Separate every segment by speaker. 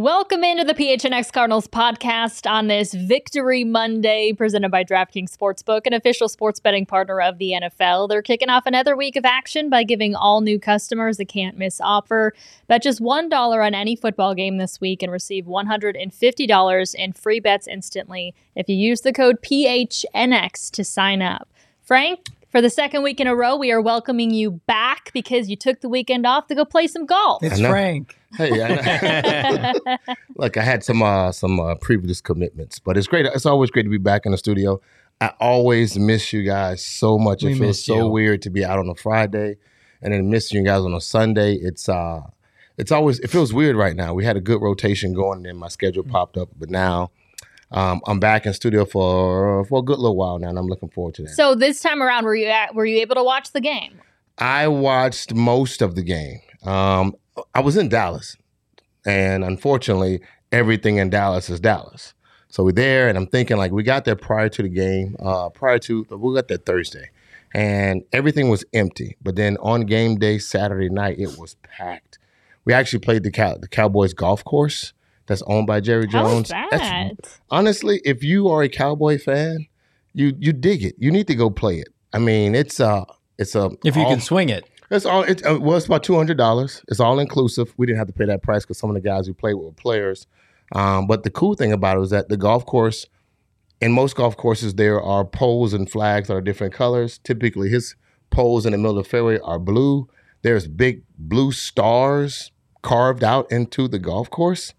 Speaker 1: Welcome into the PHNX Cardinals podcast on this Victory Monday presented by DraftKings Sportsbook, an official sports betting partner of the NFL. They're kicking off another week of action by giving all new customers a can't miss offer. Bet just $1 on any football game this week and receive $150 in free bets instantly if you use the code PHNX to sign up. Frank, for the second week in a row, we are welcoming you back because you took the weekend off to go play some golf.
Speaker 2: It's Frank.
Speaker 3: Hey, I look, I had some uh, some uh, previous commitments, but it's great. It's always great to be back in the studio. I always miss you guys so much.
Speaker 2: We
Speaker 3: it feels so
Speaker 2: you.
Speaker 3: weird to be out on a Friday and then miss you guys on a Sunday. It's uh, it's always it feels weird right now. We had a good rotation going, and then my schedule
Speaker 2: Mm.
Speaker 3: popped up, but now. Um, I'm back in studio for for a good little while now, and I'm looking forward to that.
Speaker 1: So this time around, were you at, were you able to watch the game?
Speaker 3: I watched most of the game. Um, I was in Dallas, and unfortunately, everything in Dallas is Dallas. So we're there, and I'm thinking like we got there prior to the game. Uh, prior to we got there Thursday, and everything was empty. But then on game day Saturday night, it was packed. We actually played the Cow- the Cowboys golf course that's owned by Jerry
Speaker 1: How was
Speaker 3: Jones.
Speaker 1: that?
Speaker 3: That's- honestly, if you are a Cowboy fan, you you dig it. You need to go play it. I mean, it's uh it's a
Speaker 2: If you
Speaker 3: all-
Speaker 2: can swing it.
Speaker 3: it's all. It uh, was about two hundred dollars. It's all inclusive. We didn't have to pay that price because some of the guys we played with were players. Um, but the cool thing about it was that the golf course, in most golf courses, there are poles and flags that are different colors. Typically, his poles in the middle of the fairway are blue. There's big blue stars carved out into the golf course,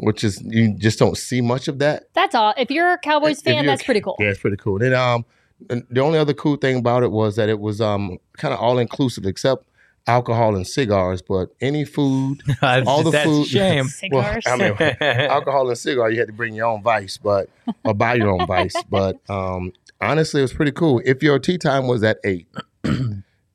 Speaker 3: which is you just don't see much of that.
Speaker 1: That's all. If you're a Cowboys
Speaker 3: If
Speaker 1: fan,
Speaker 3: you're-
Speaker 1: that's pretty cool.
Speaker 3: Yeah, it's pretty cool. Then um, and the only other cool thing about it was that it was um kind of all inclusive except alcohol and cigars, but any food, all the
Speaker 2: That's
Speaker 3: food.
Speaker 2: a shame.
Speaker 1: Cigars.
Speaker 3: Well, I mean, alcohol and cigar, you had to bring your own vice, but or buy your own vice. But um, honestly, it was pretty cool. If your tee time was at eight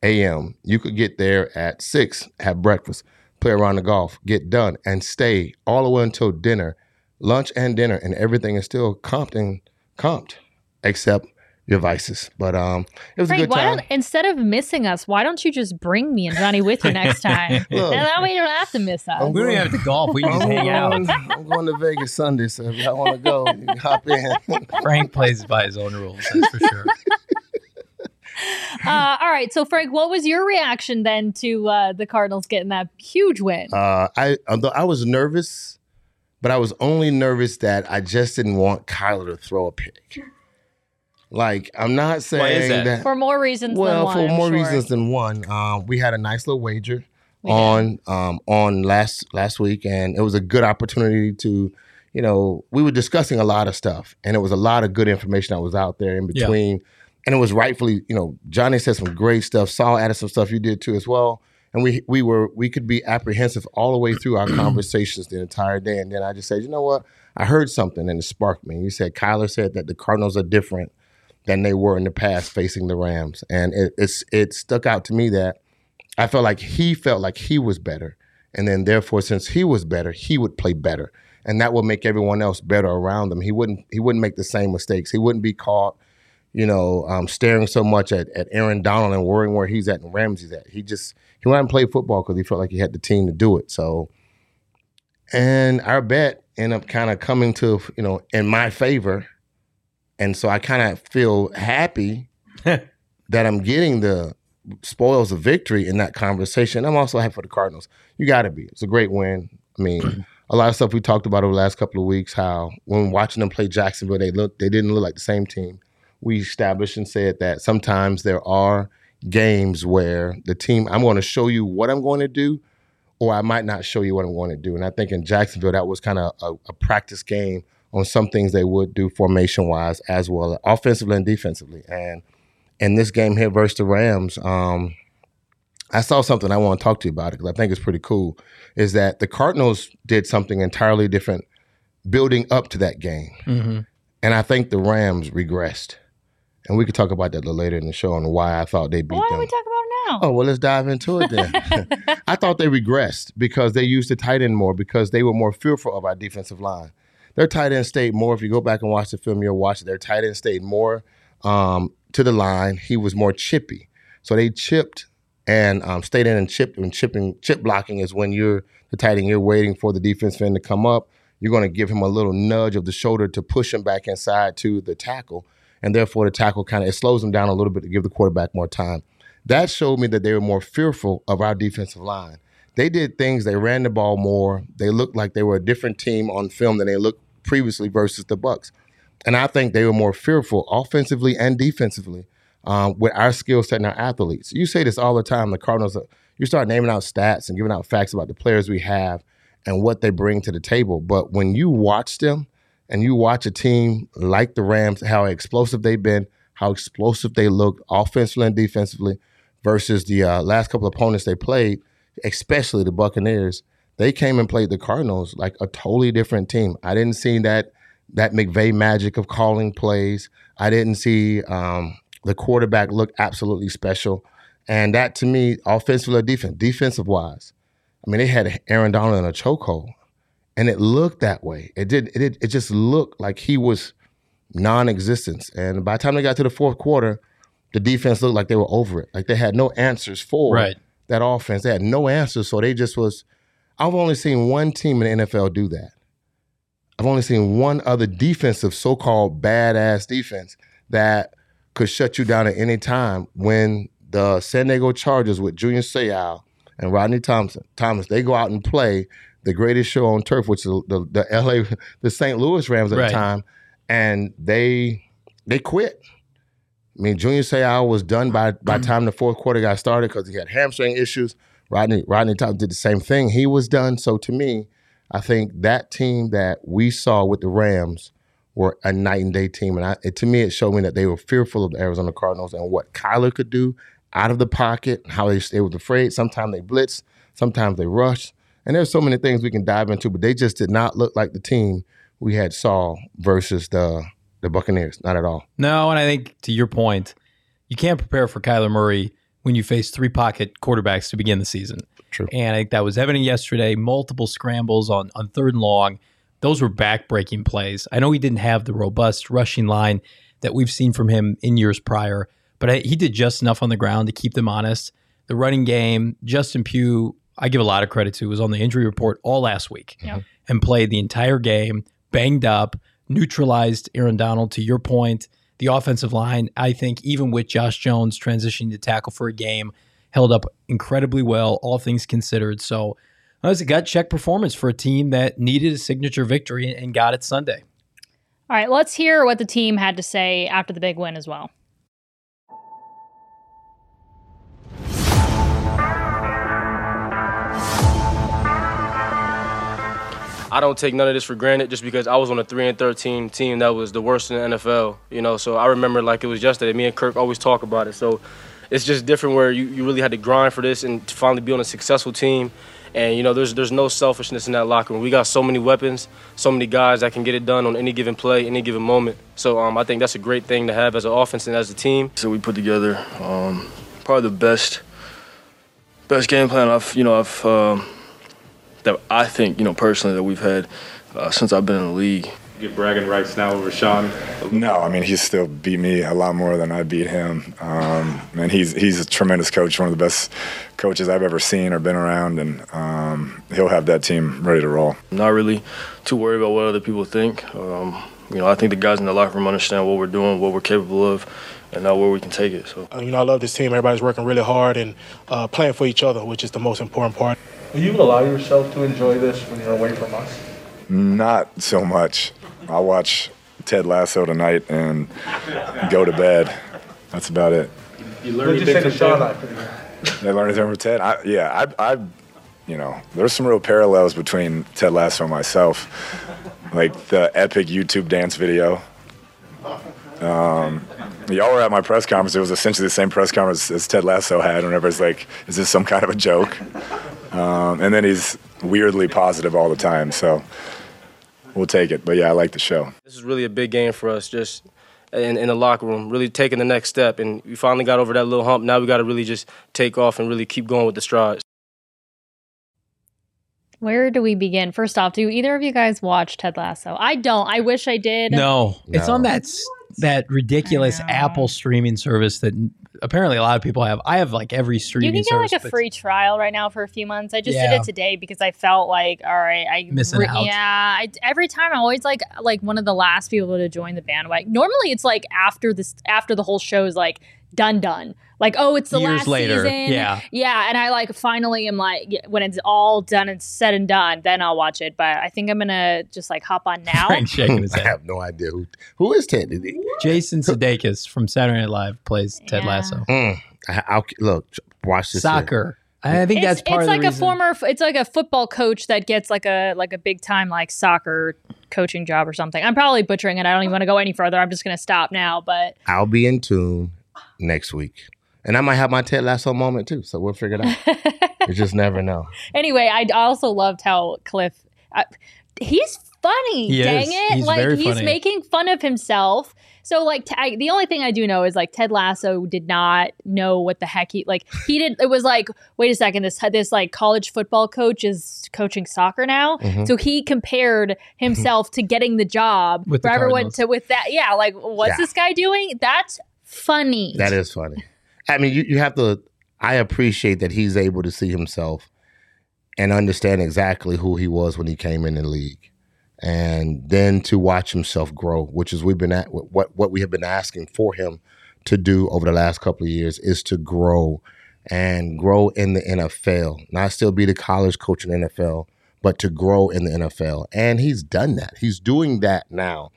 Speaker 3: a.m., you could get there at six, have breakfast, play around the golf, get done, and stay all the way until dinner, lunch and dinner, and everything is still comped and comped, except your vices. But um, it was a good
Speaker 1: why
Speaker 3: time.
Speaker 1: don't instead of missing us, why don't you just bring me and Johnny with you next time?
Speaker 3: Look.
Speaker 1: and that way you don't have to miss us.
Speaker 2: we don't even have to golf. We can just hang out.
Speaker 3: going, I'm going to Vegas Sunday, so if y'all want to go, you can hop in.
Speaker 2: Frank plays by his own rules. That's for sure.
Speaker 1: Uh, all right, so Frank, what was your reaction then to uh, the Cardinals getting that huge win?
Speaker 3: Uh, I I was nervous, but I was only nervous that I just didn't want Kyler to throw a pick. Like I'm not saying
Speaker 2: that?
Speaker 3: that.
Speaker 1: for more reasons
Speaker 3: well,
Speaker 1: than one.
Speaker 3: for
Speaker 1: I'm
Speaker 3: more
Speaker 1: sure.
Speaker 3: reasons than one. Um, we had a nice little wager
Speaker 1: We
Speaker 3: on um, on last last week, and it was a good opportunity to, you know, we were discussing a lot of stuff, and it was a lot of good information that was out there in
Speaker 2: Yeah.
Speaker 3: And it was rightfully, you know, Johnny said some great stuff. Saul added some stuff you did too as well, and we we were we could be apprehensive all the way through our conversations the entire day, and then I just said, you know what, I heard something and it sparked me. You said Kyler said that the Cardinals are different than they were in the past facing the Rams, and it, it's it stuck out to me that. I felt like he felt like he was better. And then therefore, since he was better, he would play better. And that would make everyone else better around him. He wouldn't he wouldn't make the same mistakes. He wouldn't be caught, you know, um, staring so much at, at Aaron Donald and worrying where he's at and Ramsey's at. He just he went out and played football because he felt like he had the team to do it. So and our bet ended up kind of coming to, you know, in my favor. And so I kind of feel happy that I'm getting the spoils of victory in that conversation. I'm also happy for the Cardinals. You got to be. It's a great win. I mean, a lot of stuff we talked about over the last couple of weeks. How when watching them play Jacksonville, they look they didn't look like the same team. We established and said that sometimes there are games where the team I'm going to show you what I'm going to do, or I might not show you what I'm going to do. And I think in Jacksonville that was kind of a, a practice game on some things they would do formation wise as well, offensively and defensively. And in this game here versus the Rams, um, I saw something I want to talk to you about it because I think it's pretty cool. Is that the Cardinals did something entirely different building up to that game,
Speaker 2: hmm
Speaker 3: and I think the Rams regressed. And we could talk about that a little later in the show on why I thought they beat
Speaker 1: Why
Speaker 3: them.
Speaker 1: don't we talking about it now?
Speaker 3: Oh well, let's dive into it then. I thought they regressed because they used the tight end more because they were more fearful of our defensive line. Their tight end stayed more. If you go back and watch the film, you'll watch it. Their tight end stayed more um, to the line. He was more chippy, so they chipped and um, stayed in and chipped. And chipping, chip blocking is when you're the tight end, you're waiting for the defense end to come up. You're going to give him a little nudge of the shoulder to push him back inside to the tackle, and therefore the tackle kind of it slows them down a little bit to give the quarterback more time. That showed me that they were more fearful of our defensive line. They did things. They ran the ball more. They looked like they were a different team on film than they looked previously versus the Bucks. And I think they were more fearful offensively and defensively um, with our skill set and our athletes. You say this all the time. The Cardinals, you start naming out stats and giving out facts about the players we have and what they bring to the table. But when you watch them and you watch a team like the Rams, how explosive they've been, how explosive they look offensively and defensively versus the uh, last couple of opponents they played, especially the Buccaneers, they came and played the Cardinals like a totally different team. I didn't see that that McVay magic of calling plays. I didn't see um, the quarterback look absolutely special. And that to me, offensive or defense, defensive wise, I mean, they had Aaron Donald in a chokehold, and it looked that way. It did. It it just looked like he was non-existent. And by the time they got to the fourth quarter, the defense looked like they were over it. Like they had no answers for
Speaker 2: Right.
Speaker 3: that offense. They had no answers, so they just was. I've only seen one team in the NFL do that. I've only seen one other defensive, so-called badass defense that could shut you down at any time. When the San Diego Chargers with Junior Seau and Rodney Thompson, Thomas, they go out and play the greatest show on turf, which is the, the LA, the St. Louis Rams at
Speaker 2: Right.
Speaker 3: the time, and they they quit. I mean, Junior Seau was done by by the time the fourth quarter got started because he had hamstring issues. Rodney Rodney Thompson did the same thing. He was done. So to me, I think that team that we saw with the Rams were a night and day team, and I, it, to me, it showed me that they were fearful of the Arizona Cardinals and what Kyler could do out of the pocket, how they, they was afraid. Sometimes they blitz, sometimes they rushed, and there's so many things we can dive into, but they just did not look like the team we had saw versus the the Buccaneers. Not at all.
Speaker 2: No, and I think to your point, you can't prepare for Kyler Murray when you face three pocket quarterbacks to begin the season.
Speaker 3: True.
Speaker 2: And I think that was evident yesterday. Multiple scrambles on on third and long. Those were back-breaking plays. I know he didn't have the robust rushing line that we've seen from him in years prior, but I, he did just enough on the ground to keep them honest. The running game, Justin Pugh, I give a lot of credit to, was on the injury report all last week
Speaker 1: Yep. Mm-hmm.
Speaker 2: and played the entire game, banged up, neutralized Aaron Donald. To your point, the offensive line, I think, even with Josh Jones transitioning to tackle for a game, held up incredibly well, all things considered. So that was a gut check performance for a team that needed a signature victory and got it Sunday.
Speaker 1: All right, let's hear what the team had to say after the big win as well.
Speaker 4: I don't take none of this for granted just because I was on a 3 and 13 team that was the worst in the NFL, you know. So I remember like it was yesterday. Me and Kirk always talk about it. So it's just different where you, you really had to grind for this and finally be on a successful team. And you know, there's there's no selfishness in that locker room. We got so many weapons, so many guys that can get it done on any given play, any given moment. So um, I think that's a great thing to have as an offense and as a team.
Speaker 5: So we put together um, probably the best best game plan I've you know I've um, that I think you know personally that we've had uh, since I've been in the league.
Speaker 6: get bragging rights now over Sean.
Speaker 7: No, I mean he still beat me a lot more than I beat him. Um, and he's he's a tremendous coach, one of the best coaches I've ever seen or been around, and um, he'll have that team ready to roll.
Speaker 5: Not really too worried about what other people think. Um, you know I think the guys in the locker room understand what we're doing, what we're capable of, and know where we can take it. So.
Speaker 8: Uh, you know, I love this team. Everybody's working really hard and uh, playing for each other, which is the most important part.
Speaker 6: Will you allow yourself to enjoy this when you're away from us?
Speaker 7: Not so much. I'll watch Ted Lasso tonight and go to bed. That's about it.
Speaker 6: You learned you say to Sean that.
Speaker 7: I learned anything from Ted. I, yeah, I, I, you know, there's some real parallels between Ted Lasso and myself, like the epic YouTube dance video. Um, y'all were at my press conference. It was essentially the same press conference as Ted Lasso had. Whenever it's like, is this some kind of a joke? Um, and then he's weirdly positive all the time. So we'll take it. But yeah, I like the show.
Speaker 4: This is really a big game for us, just in, in the locker room, really taking the next step. And we finally got over that little hump. Now we got to really just take off and really keep going with the strides.
Speaker 1: Where do we begin? First off, do either of you guys watch Ted Lasso? I don't. I wish I did.
Speaker 2: No, it's on that s- that ridiculous. Apple streaming service that apparently a lot of people have. I have like every streaming.
Speaker 1: You
Speaker 2: streaming
Speaker 1: can get
Speaker 2: service.
Speaker 1: like a free trial right now for a few months. I just
Speaker 2: Yeah.
Speaker 1: did it today because I felt like, all right, I
Speaker 2: Missing out.
Speaker 1: Yeah, I, every time I'm always like like one of the last people to join the bandwagon. Normally, it's like after this after the whole show is like done done. Like oh, it's the
Speaker 2: Years
Speaker 1: last
Speaker 2: later,
Speaker 1: season.
Speaker 2: yeah.
Speaker 1: yeah. And I like finally am like when it's all done and said and done, then I'll watch it. But I think I'm gonna just like hop on now.
Speaker 2: Frank shaking his
Speaker 3: I have no idea who who is Ted. Did
Speaker 2: Jason Sudeikis from Saturday Night Live plays Ted
Speaker 1: Yeah.
Speaker 2: Lasso.
Speaker 3: Mm, I, I'll look. Watch this. here.
Speaker 2: Soccer. I think
Speaker 1: it's,
Speaker 2: that's part
Speaker 1: it's
Speaker 2: of
Speaker 1: like
Speaker 2: the
Speaker 1: a
Speaker 2: reason.
Speaker 1: former it's like a football coach that gets like a like a big time like soccer coaching job or something i'm probably butchering it i don't even want to go any further i'm just going to stop now but
Speaker 3: I'll be in tune next week, and I might have my Ted Lasso moment too. So we'll figure it out. you just never know.
Speaker 1: anyway i also loved how cliff I, he's funny
Speaker 2: He
Speaker 1: dang
Speaker 2: is.
Speaker 1: it
Speaker 2: He's
Speaker 1: like
Speaker 2: very
Speaker 1: he's
Speaker 2: funny.
Speaker 1: making fun of himself so like t- I, the only thing i do know is like ted lasso did not know what the heck he like he did it was like wait a second this this like college football coach is coaching soccer now
Speaker 3: Mhm.
Speaker 1: so he compared himself to getting the job
Speaker 2: With the
Speaker 1: everyone
Speaker 2: Cardinals.
Speaker 1: to with that yeah like what's
Speaker 3: Yeah.
Speaker 1: this guy doing that's funny
Speaker 3: That is funny. I mean, you, you have to. I appreciate that he's able to see himself and understand exactly who he was when he came in the league, and then to watch himself grow, which is we've been at what what we have been asking for him to do over the last couple of years is to grow and grow in the NFL, not still be the college coach in the NFL, but to grow in the NFL, and he's done that. He's doing that now.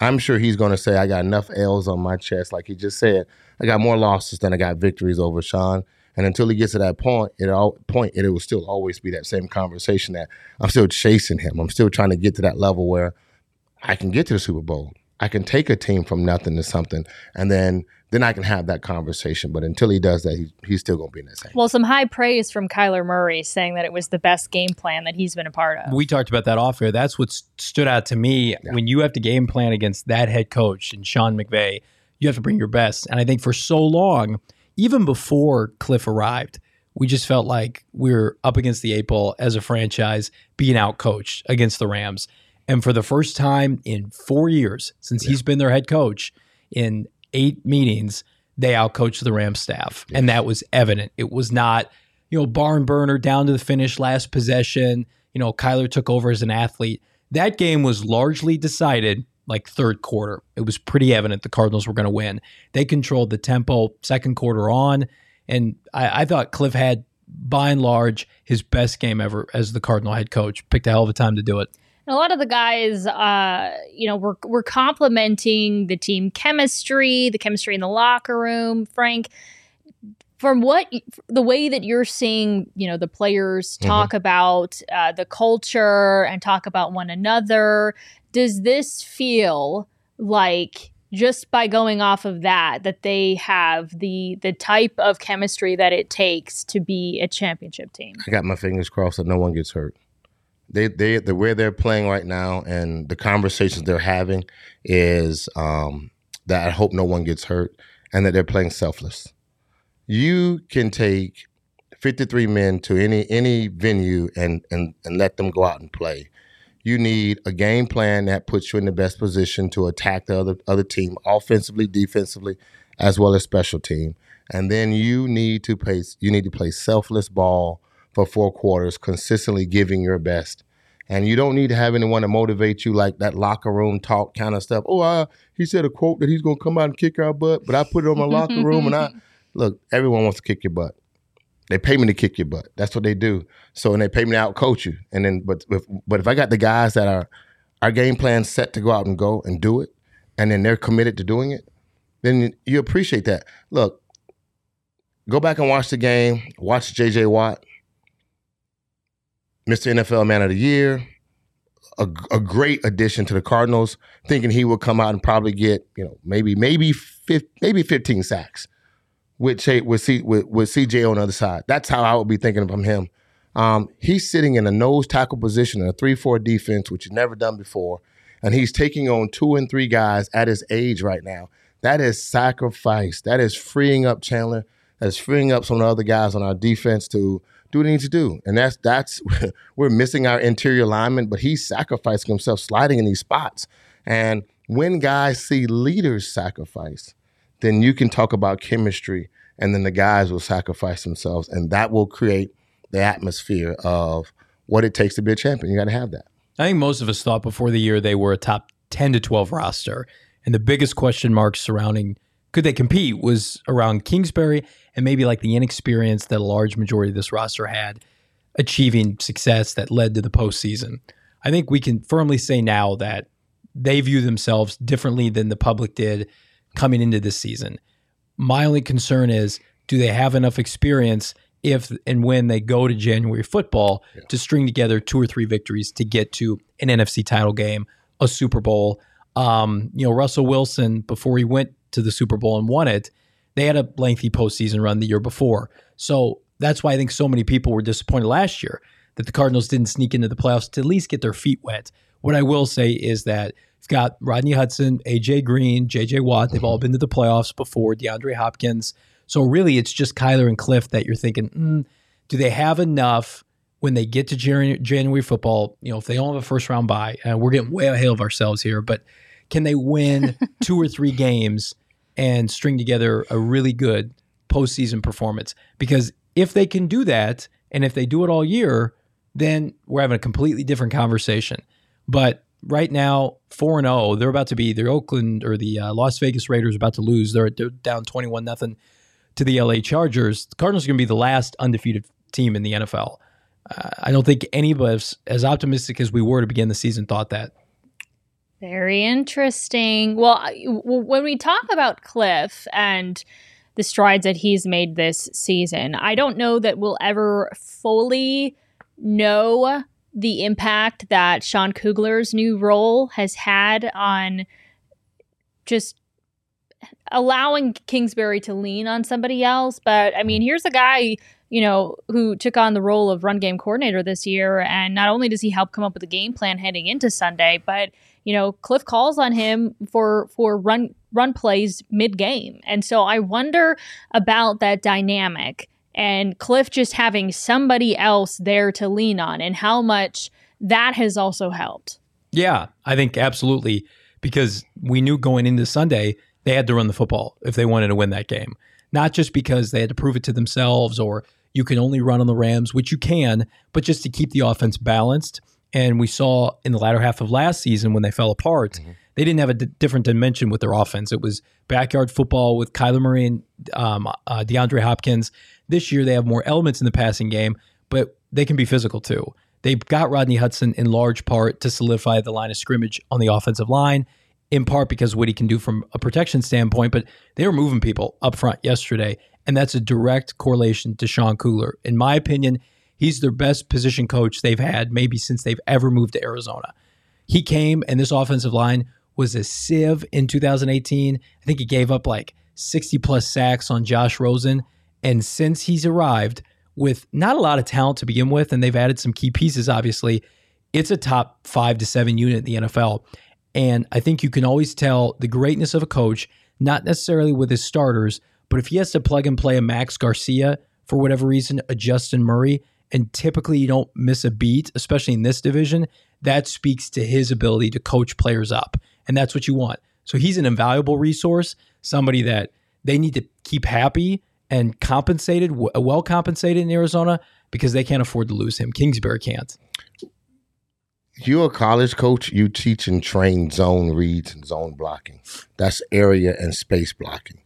Speaker 3: I'm sure he's going to say, I got enough L's on my chest, like he just said. I got more losses than I got victories over Sean. And until he gets to that point, it all point it will still always be that same conversation that I'm still chasing him. I'm still trying to get to that level where I can get to the Super Bowl. I can take a team from nothing to something, and then then I can have that conversation. But until he does that, he, he's still going to be in that same.
Speaker 1: well some high praise from kyler murray saying that it was the best game plan that he's been a part of
Speaker 2: we talked about that off air. That's what s- stood out to me when you have to game plan against that head coach and Sean McVay. You have to bring your best, and I think for so long, even before Cliff arrived, we just felt like we were up against the eight ball as a franchise, being out coached against the Rams. And for the first time in four years since he's been their head coach, in eight meetings, they outcoached the Rams staff, and that was evident. It was not you know, barn burner down to the finish, last possession. You know, Kyler took over as an athlete. That game was largely decided like third quarter. It was pretty evident the Cardinals were going to win. They controlled the tempo second quarter on. And I, I thought Cliff had, by and large, his best game ever as the Cardinal head coach. Picked a hell of a time to do it.
Speaker 1: And a lot of the guys, uh, you know, were were complimenting the team chemistry, the chemistry in the locker room. Frank, from what the way that you're seeing, you know, the players talk about uh, the culture and talk about one another, does this feel like just by going off of that that they have the the type of chemistry that it takes to be a championship team?
Speaker 3: I got my fingers crossed that no one gets hurt. They they the way they're playing right now and the conversations they're having is um, that I hope no one gets hurt and that they're playing selfless. You can take 53 men to any any venue and and and let them go out and play. You need a game plan that puts you in the best position to attack the other other team offensively, defensively, as well as special team. And then you need to play you need to play selfless ball for four quarters, consistently giving your best. And you don't need to have anyone to motivate you like that locker room talk kind of stuff. Oh, uh, he said a quote that he's going to come out and kick our butt, but I put it on my locker room and I look. Everyone wants to kick your butt. They pay me to kick your butt. That's what they do. So and they pay me to out coach you. And then, but if, but if I got the guys that are our game plan set to go out and go and do it, and then they're committed to doing it, then you appreciate that. Look, go back and watch the game. Watch J.J. Watt, Mr. NFL Man of the Year, a, a great addition to the Cardinals. Thinking he would come out and probably get you know maybe maybe maybe fifteen sacks with Ch- with, C- with with CJ on the other side. That's how I would be thinking from him. Um, he's sitting in a nose tackle position in a three four defense, which he's never done before, and he's taking on two and three guys at his age right now. That is sacrifice. That is freeing up Chandler. That's freeing up some of the other guys on our defense to do what he needs to do. And that's that's we're missing our interior lineman, but he's sacrificing himself, sliding in these spots. And when guys see leaders sacrifice, then you can talk about chemistry, and then the guys will sacrifice themselves, and that will create the atmosphere of what it takes to be a champion. You got to have that.
Speaker 2: I think most of us thought before the year they were a top 10 to 12 roster. And the biggest question mark surrounding could they compete was around Kingsbury and maybe like the inexperience that a large majority of this roster had achieving success that led to the postseason. I think we can firmly say now that they view themselves differently than the public did coming into this season. My only concern is do they have enough experience if and when they go to January football yeah. to string together two or three victories to get to an NFC title game, a Super Bowl? Um, you know, Russell Wilson, before he went to the Super Bowl and won it, they had a lengthy postseason run the year before. So that's why I think so many people were disappointed last year that the Cardinals didn't sneak into the playoffs to at least get their feet wet. What I will say is that you've got Rodney Hudson, AJ Green, JJ Watt. They've all been to the playoffs before. DeAndre Hopkins. So really, it's just Kyler and Cliff that you're thinking, mm, do they have enough when they get to January, January football? You know, if they don't have a first round bye, and we're getting way ahead of ourselves here, but can they win two or three games and string together a really good postseason performance? Because if they can do that, and if they do it all year, then we're having a completely different conversation. But right now, four and zero, oh, they're about to be the Oakland or the uh, Las Vegas Raiders about to lose. They're they're down twenty one nothing to the LA Chargers. The Cardinals are going to be the last undefeated team in the NFL. Uh, I don't think any of us, as optimistic as we were to begin the season, thought that.
Speaker 1: Very interesting. Well, when we talk about Cliff and the strides that he's made this season, I don't know that we'll ever fully know the impact that Sean Kugler's new role has had on just allowing Kingsbury to lean on somebody else. But I mean, here's a guy, you know, who took on the role of run game coordinator this year. And not only does he help come up with a game plan heading into Sunday, but you know, Cliff calls on him for for run run plays mid game. And so I wonder about that dynamic and Cliff just having somebody else there to lean on and how much that has also helped.
Speaker 2: Yeah, I think absolutely because we knew going into Sunday they had to run the football if they wanted to win that game. Not just because they had to prove it to themselves or you can only run on the Rams, which you can, but just to keep the offense balanced. And we saw in the latter half of last season when they fell apart, mm-hmm. They didn't have a d- different dimension with their offense. It was backyard football with Kyler Murray and um, uh, DeAndre Hopkins. This year, they have more elements in the passing game, but they can be physical too. They got Rodney Hudson in large part to solidify the line of scrimmage on the offensive line, in part because what he can do from a protection standpoint, but they were moving people up front yesterday. And that's a direct correlation to Sean Kugler. In my opinion, he's their best position coach they've had maybe since they've ever moved to Arizona. He came and this offensive line was a sieve in 2018. I think he gave up like 60 plus sacks on Josh Rosen. And since he's arrived with not a lot of talent to begin with, and they've added some key pieces, obviously, it's a top five to seven unit in the NFL. And I think you can always tell the greatness of a coach, not necessarily with his starters, but if he has to plug and play a Max Garcia for whatever reason, a Justin Murray, and typically you don't miss a beat, especially in this division, that speaks to his ability to coach players up. And that's what you want. So he's an invaluable resource, somebody that they need to keep happy and compensated, uh, well compensated in Arizona because they can't afford to lose him. Kingsbury can't.
Speaker 3: You're a college coach. You teach and train zone reads and zone blocking. That's area and space blocking.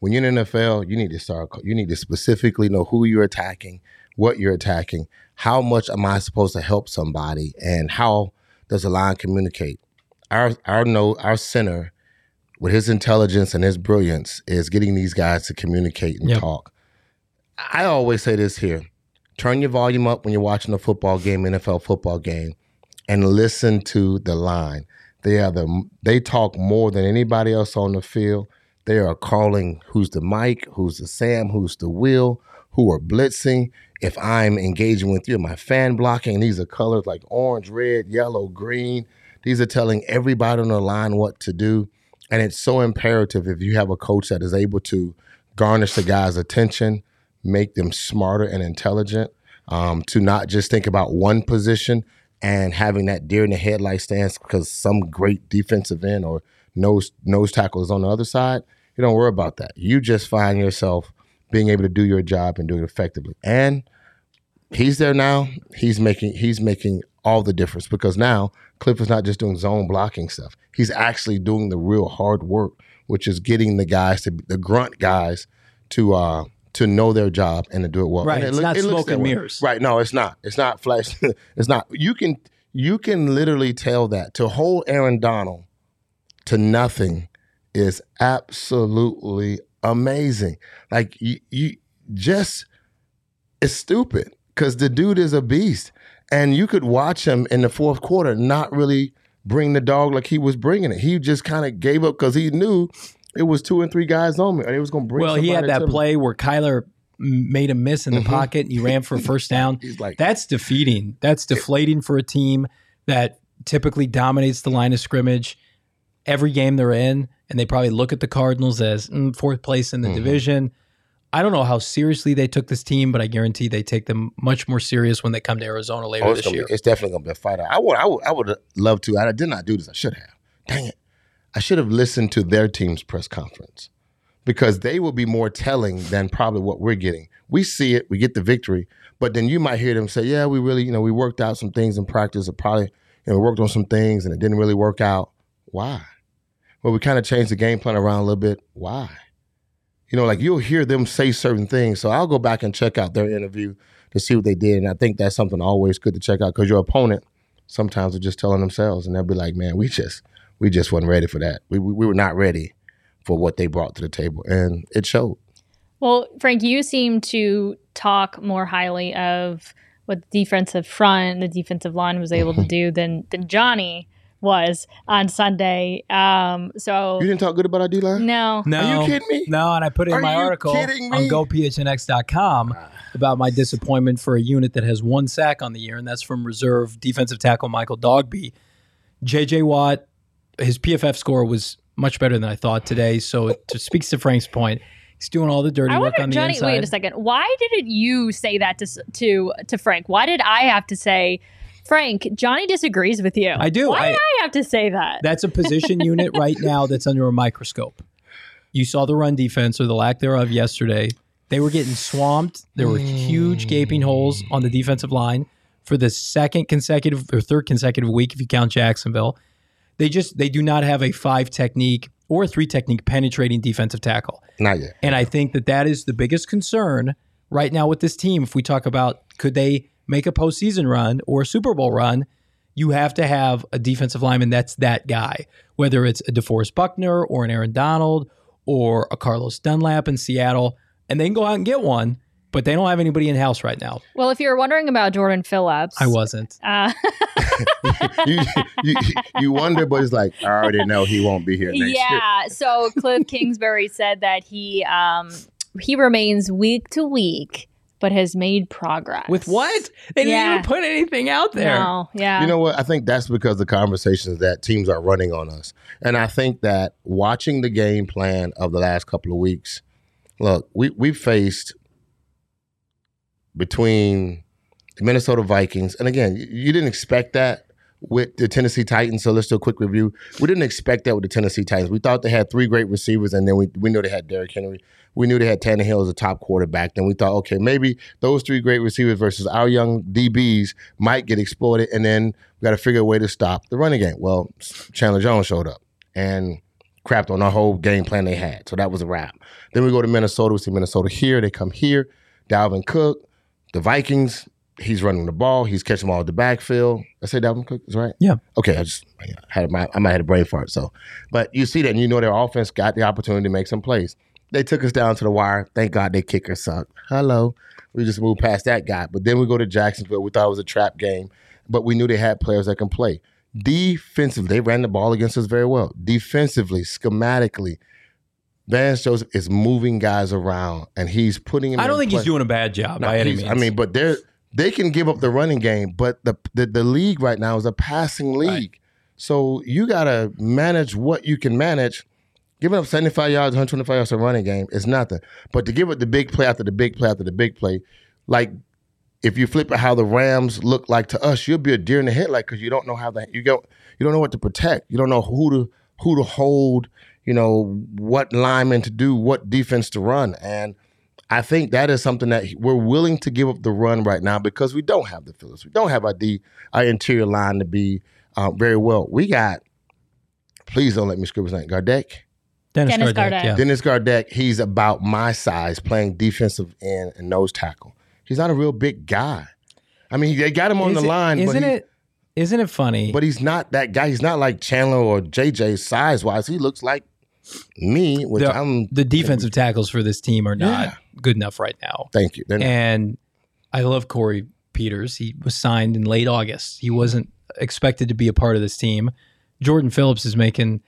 Speaker 3: When you're in the NFL, you need to start. You need to specifically know who you're attacking, what you're attacking, how much am I supposed to help somebody, and how does the line communicate. Our our no our center with his intelligence and his brilliance is getting these guys to communicate and yep. talk. I always say this here. Turn your volume up when you're watching a football game, NFL football game, and listen to the line. They are the they talk more than anybody else on the field. They are calling who's the Mike, who's the Sam, who's the Will, who are blitzing. If I'm engaging with you, my fan blocking, these are colors like orange, red, yellow, green. These are telling everybody on the line what to do. And it's so imperative if you have a coach that is able to garnish the guy's attention, make them smarter and intelligent, um, to not just think about one position and having that deer in the headlight stance because some great defensive end or nose nose tackle is on the other side, you don't worry about that. You just find yourself being able to do your job and do it effectively. And he's there now. He's making he's making all the difference because now Cliff is not just doing zone blocking stuff. He's actually doing the real hard work, which is getting the guys to the grunt guys to uh to know their job and to do it well.
Speaker 2: Right.
Speaker 3: And it
Speaker 2: It's
Speaker 3: look-
Speaker 2: not
Speaker 3: it looks
Speaker 2: smoke and
Speaker 3: way.
Speaker 2: mirrors.
Speaker 3: Right. No, it's not. It's not flash. it's not. You can you can literally tell that to hold Aaron Donald to nothing is absolutely amazing. Like you, you just it's stupid because the dude is a beast, and you could watch him in the fourth quarter not really bring the dog like he was bringing it. He just kind of gave up because he knew it was two and three guys on me, and he was going to bring.
Speaker 2: Well, he had that
Speaker 3: me.
Speaker 2: play where Kyler made a miss in the
Speaker 3: Mhm.
Speaker 2: pocket and he ran for a first down.
Speaker 3: He's like,
Speaker 2: That's defeating. That's deflating for a team that typically dominates the line of scrimmage every game they're in, and they probably look at the Cardinals as mm, fourth place in the
Speaker 3: Mhm.
Speaker 2: division. I don't know how seriously they took this team, but I guarantee they take them much more serious when they come to Arizona later
Speaker 3: Oh, it's,
Speaker 2: this year.
Speaker 3: be, it's definitely gonna be a fight. I would, I would, I would love to. I did not do this. I should have. Dang it! I should have listened to their team's press conference because they will be more telling than probably what we're getting. We see it, we get the victory, but then you might hear them say, "Yeah, we really, you know, we worked out some things in practice, or probably, you know, we worked on some things and it didn't really work out." Why? Well, we kind of changed the game plan around a little bit. Why? You know, like you'll hear them say certain things. So I'll go back and check out their interview to see what they did. And I think that's something always good to check out because your opponent sometimes are just telling themselves and they'll be like, man, we just we just wasn't ready for that. We, we, we were not ready for what they brought to the table. And it showed.
Speaker 1: Well, Frank, you seem to talk more highly of what the defensive front, the defensive line was able to do than than Johnny was on Sunday. Um, so
Speaker 3: You didn't talk good about our D line?
Speaker 1: no,
Speaker 2: No,
Speaker 3: Are you kidding me?
Speaker 2: No, and I put it in
Speaker 3: Are
Speaker 2: my article on
Speaker 3: me?
Speaker 2: gophnx.com about my disappointment for a unit that has one sack on the year, and that's from reserve defensive tackle Michael Dogbe. JJ Watt, his PFF score was much better than I thought today. So it speaks to Frank's point. He's doing all the dirty
Speaker 1: I
Speaker 2: work
Speaker 1: wonder,
Speaker 2: on the
Speaker 1: Johnny.
Speaker 2: inside.
Speaker 1: Wait a second. Why didn't you say that to to to Frank? Why did I have to say, Frank? Johnny disagrees with you.
Speaker 2: I do.
Speaker 1: Why
Speaker 2: I-
Speaker 1: did I have to say that?
Speaker 2: That's a position unit right now that's under a microscope. You saw the run defense or the lack thereof yesterday. They were getting swamped. There were huge gaping holes on the defensive line for the second consecutive or third consecutive week, if you count Jacksonville. They just they do not have a five technique or a three technique penetrating defensive tackle.
Speaker 3: Not yet.
Speaker 2: And I think that that is the biggest concern right now with this team. If we talk about could they make a postseason run or a Super Bowl run, you have to have a defensive lineman that's that guy, whether it's a DeForest Buckner or an Aaron Donald or a Carlos Dunlap in Seattle. And they can go out and get one, but they don't have anybody in house right now.
Speaker 1: well, if you're wondering about Jordan Phillips,
Speaker 2: I wasn't.
Speaker 1: Uh,
Speaker 3: you, you, you wonder, but it's like, I already know he won't be here next year.
Speaker 1: yeah. So Cliff Kingsbury said that he um he remains week to week, but has made progress
Speaker 2: With what? They didn't
Speaker 1: Yeah.
Speaker 2: even put anything out there.
Speaker 1: No, yeah.
Speaker 3: You know what? I think that's because the conversations that teams are running on us. And I think that watching the game plan of the last couple of weeks, look, we we faced between the Minnesota Vikings, and again, you- you didn't expect that with the Tennessee Titans. So let's do a quick review. We didn't expect that with the Tennessee Titans. We thought they had three great receivers, and then we we knew they had Derrick Henry. We knew they had Tannehill as a top quarterback. Then we thought, okay, maybe those three great receivers versus our young DBs might get exploited, and then we got to figure a way to stop the running game. Well, Chandler Jones showed up and crapped on our whole game plan they had. So that was a wrap. Then we go to Minnesota. We see Minnesota here. They come here. Dalvin Cook, the Vikings. He's running the ball. He's catching them all at the backfield. I say Dalvin Cook is right.
Speaker 2: Yeah.
Speaker 3: Okay. I just I had my I might have had a brain fart. So, but you see that, and you know their offense got the opportunity to make some plays. They took us down to the wire. Thank God they kicker sucked. Hello. We just moved past that guy. But then we go to Jacksonville. We thought it was a trap game, but we knew they had players that can play. Defensively, they ran the ball against us very well. Defensively, schematically, Vance Joseph is moving guys around and he's putting them
Speaker 2: I don't
Speaker 3: in
Speaker 2: think he's doing a bad job
Speaker 3: No,
Speaker 2: by any means.
Speaker 3: I mean, but they're they can give up the running game, but the the, the league right now is a passing league.
Speaker 2: Right.
Speaker 3: So you gotta manage what you can manage. Giving up 75 yards, 125 yards a running game is nothing. But to give it the big play after the big play after the big play, like if you flip it how the Rams look like to us, you'll be a deer in the headlight because you don't know how that you go you don't know what to protect. You don't know who to who to hold, you know, what lineman to do, what defense to run. And I think that is something that we're willing to give up the run right now because we don't have the fillers. We don't have our D, our interior line to be uh, very well. We got, please don't let me scribble his name, Gardeck.
Speaker 2: Dennis,
Speaker 1: Dennis
Speaker 2: Gardeck,
Speaker 1: Gardeck.
Speaker 2: yeah.
Speaker 3: Dennis Gardeck, he's about my size playing defensive end and nose tackle. He's not a real big guy. I mean, they got him on
Speaker 2: Is
Speaker 3: the
Speaker 2: it-
Speaker 3: line,
Speaker 2: Isn't
Speaker 3: he-
Speaker 2: it? Isn't it funny?
Speaker 3: but he's not that guy. He's not like Chandler or JJ size wise. He looks like me, which
Speaker 2: the,
Speaker 3: I'm.
Speaker 2: the defensive tackles for this team are not
Speaker 3: Yeah.
Speaker 2: Good enough right now.
Speaker 3: Thank you.
Speaker 2: And I love Corey Peters. He was signed in late August. He wasn't expected to be a part of this team. Jordan Phillips is making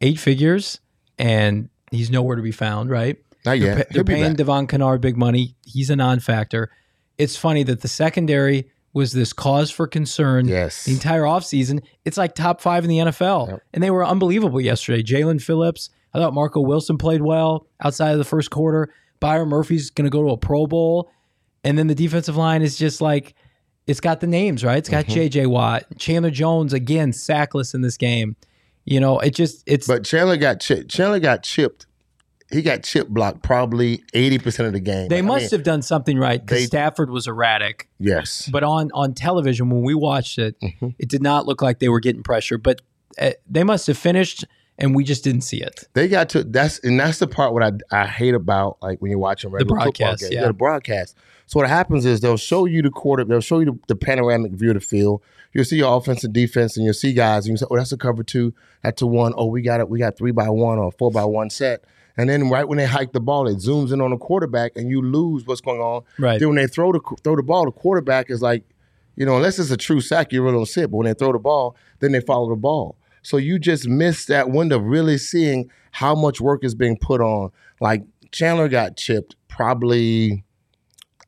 Speaker 2: eight figures, and he's nowhere to be found. Right?
Speaker 3: not
Speaker 2: They're,
Speaker 3: yet.
Speaker 2: they're paying. Devon Kennard big money. He's a non-factor. It's funny that the secondary was this cause for concern
Speaker 3: Yes.
Speaker 2: the entire offseason. It's like top five in the NFL.
Speaker 3: Yep.
Speaker 2: And they were unbelievable yesterday. Jalen Phillips, I thought Marco Wilson played well outside of the first quarter. Byron Murphy's going to go to a Pro Bowl. And then the defensive line is just like, it's got the names, right? It's got
Speaker 3: Mm-hmm.
Speaker 2: JJ Watt. Chandler Jones, again, sackless in this game. You know, it just, it's,
Speaker 3: But Chandler got chipped. Chandler got chipped. He got chip blocked probably eighty percent of the game.
Speaker 2: they
Speaker 3: I
Speaker 2: must
Speaker 3: mean,
Speaker 2: have done something right because Stafford was erratic.
Speaker 3: Yes.
Speaker 2: But on on television, when we watched it,
Speaker 3: Mhm.
Speaker 2: it did not look like they were getting pressure. But uh, they must have finished, and we just didn't see it.
Speaker 3: They got to that's and that's the part what I I hate about like when you're watching regular football
Speaker 2: broadcast,
Speaker 3: games.
Speaker 2: yeah.
Speaker 3: the broadcast. So what happens is they'll show you the quarter, they'll show you the, the panoramic view of the field. You'll see your offense and defense, and you'll see guys, and you say, "Oh, that's a cover two, that's a one. Oh, we got it, we got three by one or four by one set." And then right when they hike the ball, it zooms in on the quarterback, and you lose what's going on.
Speaker 2: Right.
Speaker 3: Then when they throw the throw the ball, the quarterback is like, you know, unless it's a true sack, you really don't see it. But when they throw the ball, then they follow the ball. So you just missed that window of really seeing how much work is being put on. Like Chandler got chipped probably,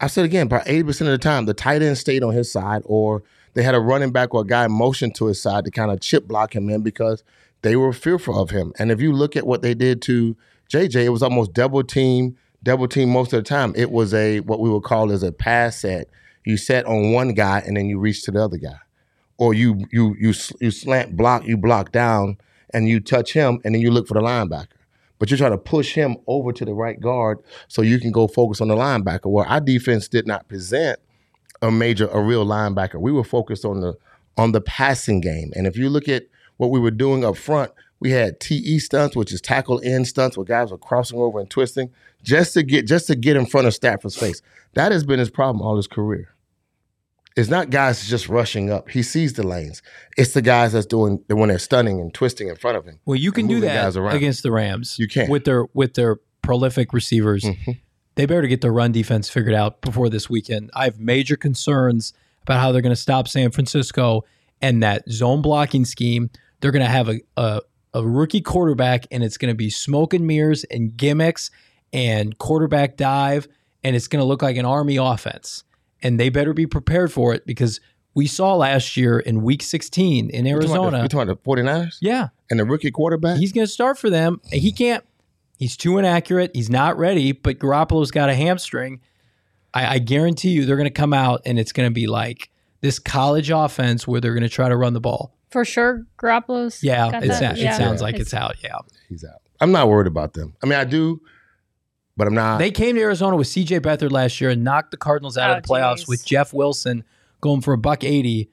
Speaker 3: I said again, about 80% of the time, the tight end stayed on his side, or they had a running back or a guy motioned to his side to kind of chip block him in because they were fearful of him. And if you look at what they did to JJ, it was almost double team, double team most of the time. It was a what we would call as a pass set. You set on one guy and then you reach to the other guy or you you you you slant block, you block down, and you touch him, and then you look for the linebacker. But you're trying to push him over to the right guard so you can go focus on the linebacker. Where our defense did not present a major, a real linebacker. We were focused on the on the passing game. And if you look at what we were doing up front, we had TE stunts, which is tackle in stunts, where guys were crossing over and twisting just to get just to get in front of Stafford's face. That has been his problem all his career. It's not guys just rushing up. He sees the lanes. It's the guys that's doing the when they're stunning and twisting in front of him.
Speaker 2: Well, you can do that against the Rams.
Speaker 3: You can.
Speaker 2: with their with their prolific receivers.
Speaker 3: Mhm.
Speaker 2: They better get their run defense figured out before this weekend. I have major concerns about how they're going to stop San Francisco and that zone blocking scheme. They're going to have a, a a rookie quarterback, and it's going to be smoke and mirrors and gimmicks and quarterback dive, and it's going to look like an army offense. And they better be prepared for it because we saw last year in Week 16 in
Speaker 3: You talking about the-
Speaker 2: Arizona.
Speaker 3: You talking about the 49ers?
Speaker 2: yeah,
Speaker 3: And the rookie quarterback?
Speaker 2: He's going to start for them. He can't. He's too inaccurate. He's not ready. But Garoppolo's got a hamstring. I, I guarantee you, they're going to come out and it's going to be like this college offense where they're going to try to run the ball.
Speaker 1: For sure, Garoppolo's.
Speaker 2: Yeah,
Speaker 1: got
Speaker 2: it's,
Speaker 1: that.
Speaker 2: it
Speaker 1: Yeah.
Speaker 2: sounds like it's out. Yeah,
Speaker 3: He's out. I'm not worried about them. I mean, I do, but I'm not.
Speaker 2: they came to Arizona with C.J. Beathard last year and knocked the Cardinals out
Speaker 1: Oh,
Speaker 2: of the playoffs
Speaker 1: geez.
Speaker 2: with Jeff Wilson going for a buck eighty.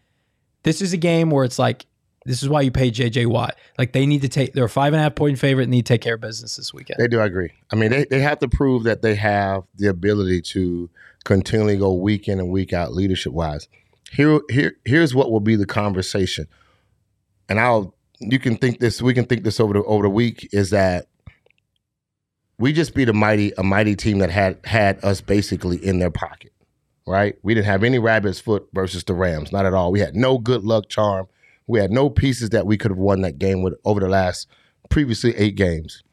Speaker 2: This is a game where it's like this is why you pay J.J. Watt. Like they need to take. They're a five and a half point favorite and need to take care of business this weekend.
Speaker 3: They do. I agree. I mean, they, they have to prove that they have the ability to continually go week in and week out leadership wise. Here, here, here's what will be the conversation, and I'll you can think this. We can think this over the over the week is that we just beat a mighty a mighty team that had had us basically in their pocket, right? We didn't have any rabbit's foot versus the Rams, not at all. We had no good luck charm. We had no pieces that we could have won that game with over the last previously eight games.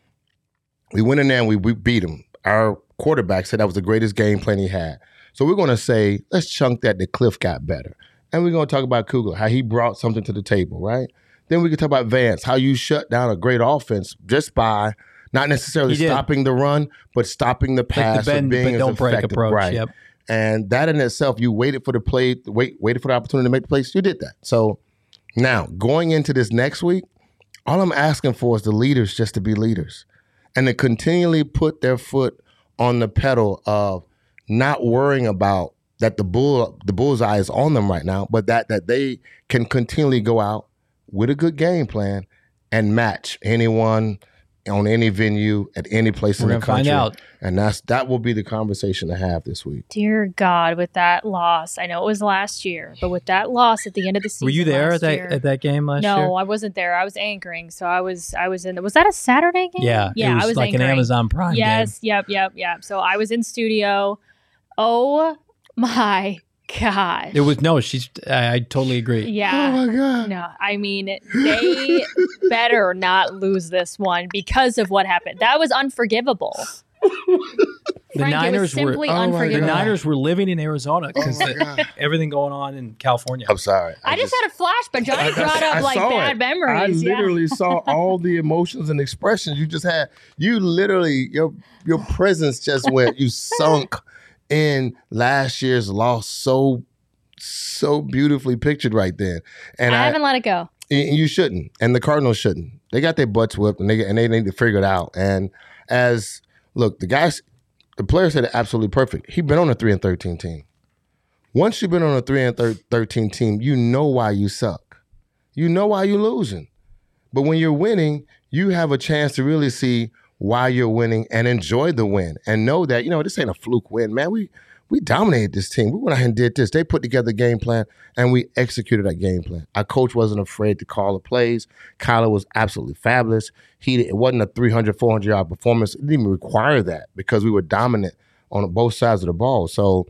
Speaker 3: We went in there and we, we beat them. Our quarterback said that was the greatest game plan he had. So we're going to say, let's chunk that the Cliff got better. And we're going to talk about Kugler, how he brought something to the table, right? Then we can talk about Vance, how you shut down a great offense just by not necessarily stopping the run, but stopping the
Speaker 2: Like the
Speaker 3: pass,
Speaker 2: bend
Speaker 3: being
Speaker 2: but don't break
Speaker 3: effective,
Speaker 2: approach.
Speaker 3: right?
Speaker 2: Yep.
Speaker 3: And that in itself, you waited for the play, wait, waited for the opportunity to make the plays. You did that. So now going into this next week, All I'm asking for is the leaders just to be leaders and to continually put their foot on the pedal of not worrying about that the bull the bullseye is on them right now, but that that they can continually go out with a good game plan and match anyone on any venue at any place
Speaker 2: We're
Speaker 3: in the
Speaker 2: gonna find
Speaker 3: country.
Speaker 2: out.
Speaker 3: And that's that will be the conversation to have this week.
Speaker 1: Dear God, with that loss, I know it was last year, but with that loss at the end of the season,
Speaker 2: Were you there
Speaker 1: last
Speaker 2: at that
Speaker 1: year-
Speaker 2: at that game last
Speaker 1: no,
Speaker 2: year?
Speaker 1: I wasn't there. I was anchoring, so I was I was in. Was that a Saturday game?
Speaker 2: Yeah,
Speaker 1: yeah,
Speaker 2: it was,
Speaker 1: I was
Speaker 2: like
Speaker 1: anchoring.
Speaker 2: an Amazon Prime
Speaker 1: Yes, yep, yep, yep. So I was in studio. Oh my gosh!
Speaker 2: game. It was no. She's. I, I totally agree.
Speaker 1: Yeah.
Speaker 3: Oh my God.
Speaker 1: No, I mean they better not lose this one because of what happened. That was unforgivable.
Speaker 2: The
Speaker 1: Frank,
Speaker 2: Niners were.
Speaker 1: simply
Speaker 3: Oh
Speaker 2: The Niners were living in Arizona because
Speaker 3: Oh
Speaker 2: everything going on in California.
Speaker 3: I'm sorry.
Speaker 1: I, just, had a flashback. Johnny brought up
Speaker 3: I
Speaker 1: like bad
Speaker 3: it.
Speaker 1: memories.
Speaker 3: I
Speaker 1: yeah.
Speaker 3: literally saw all the emotions and expressions you just had. You literally your your presence just went. You sunk in last year's loss so so beautifully pictured right then. And
Speaker 1: I
Speaker 3: I,
Speaker 1: haven't let it go.
Speaker 3: you shouldn't, and the Cardinals shouldn't. They got their butts whipped, and they and they need to figure it out. And as look, the guys, the player said it absolutely perfect. He been on a three and thirteen team. Once you've been on a three and thir- thirteen team, you know why you suck. You know why you're losing. But when you're winning, you have a chance to really see why you're winning and enjoy the win and know that you know this ain't a fluke win, man. We we dominated this team. We went out and did this. They put together a game plan and we executed that game plan. Our coach wasn't afraid to call the plays. Kyler was absolutely fabulous. He it wasn't a 300, 400 yard performance. It didn't even require that because we were dominant on both sides of the ball. So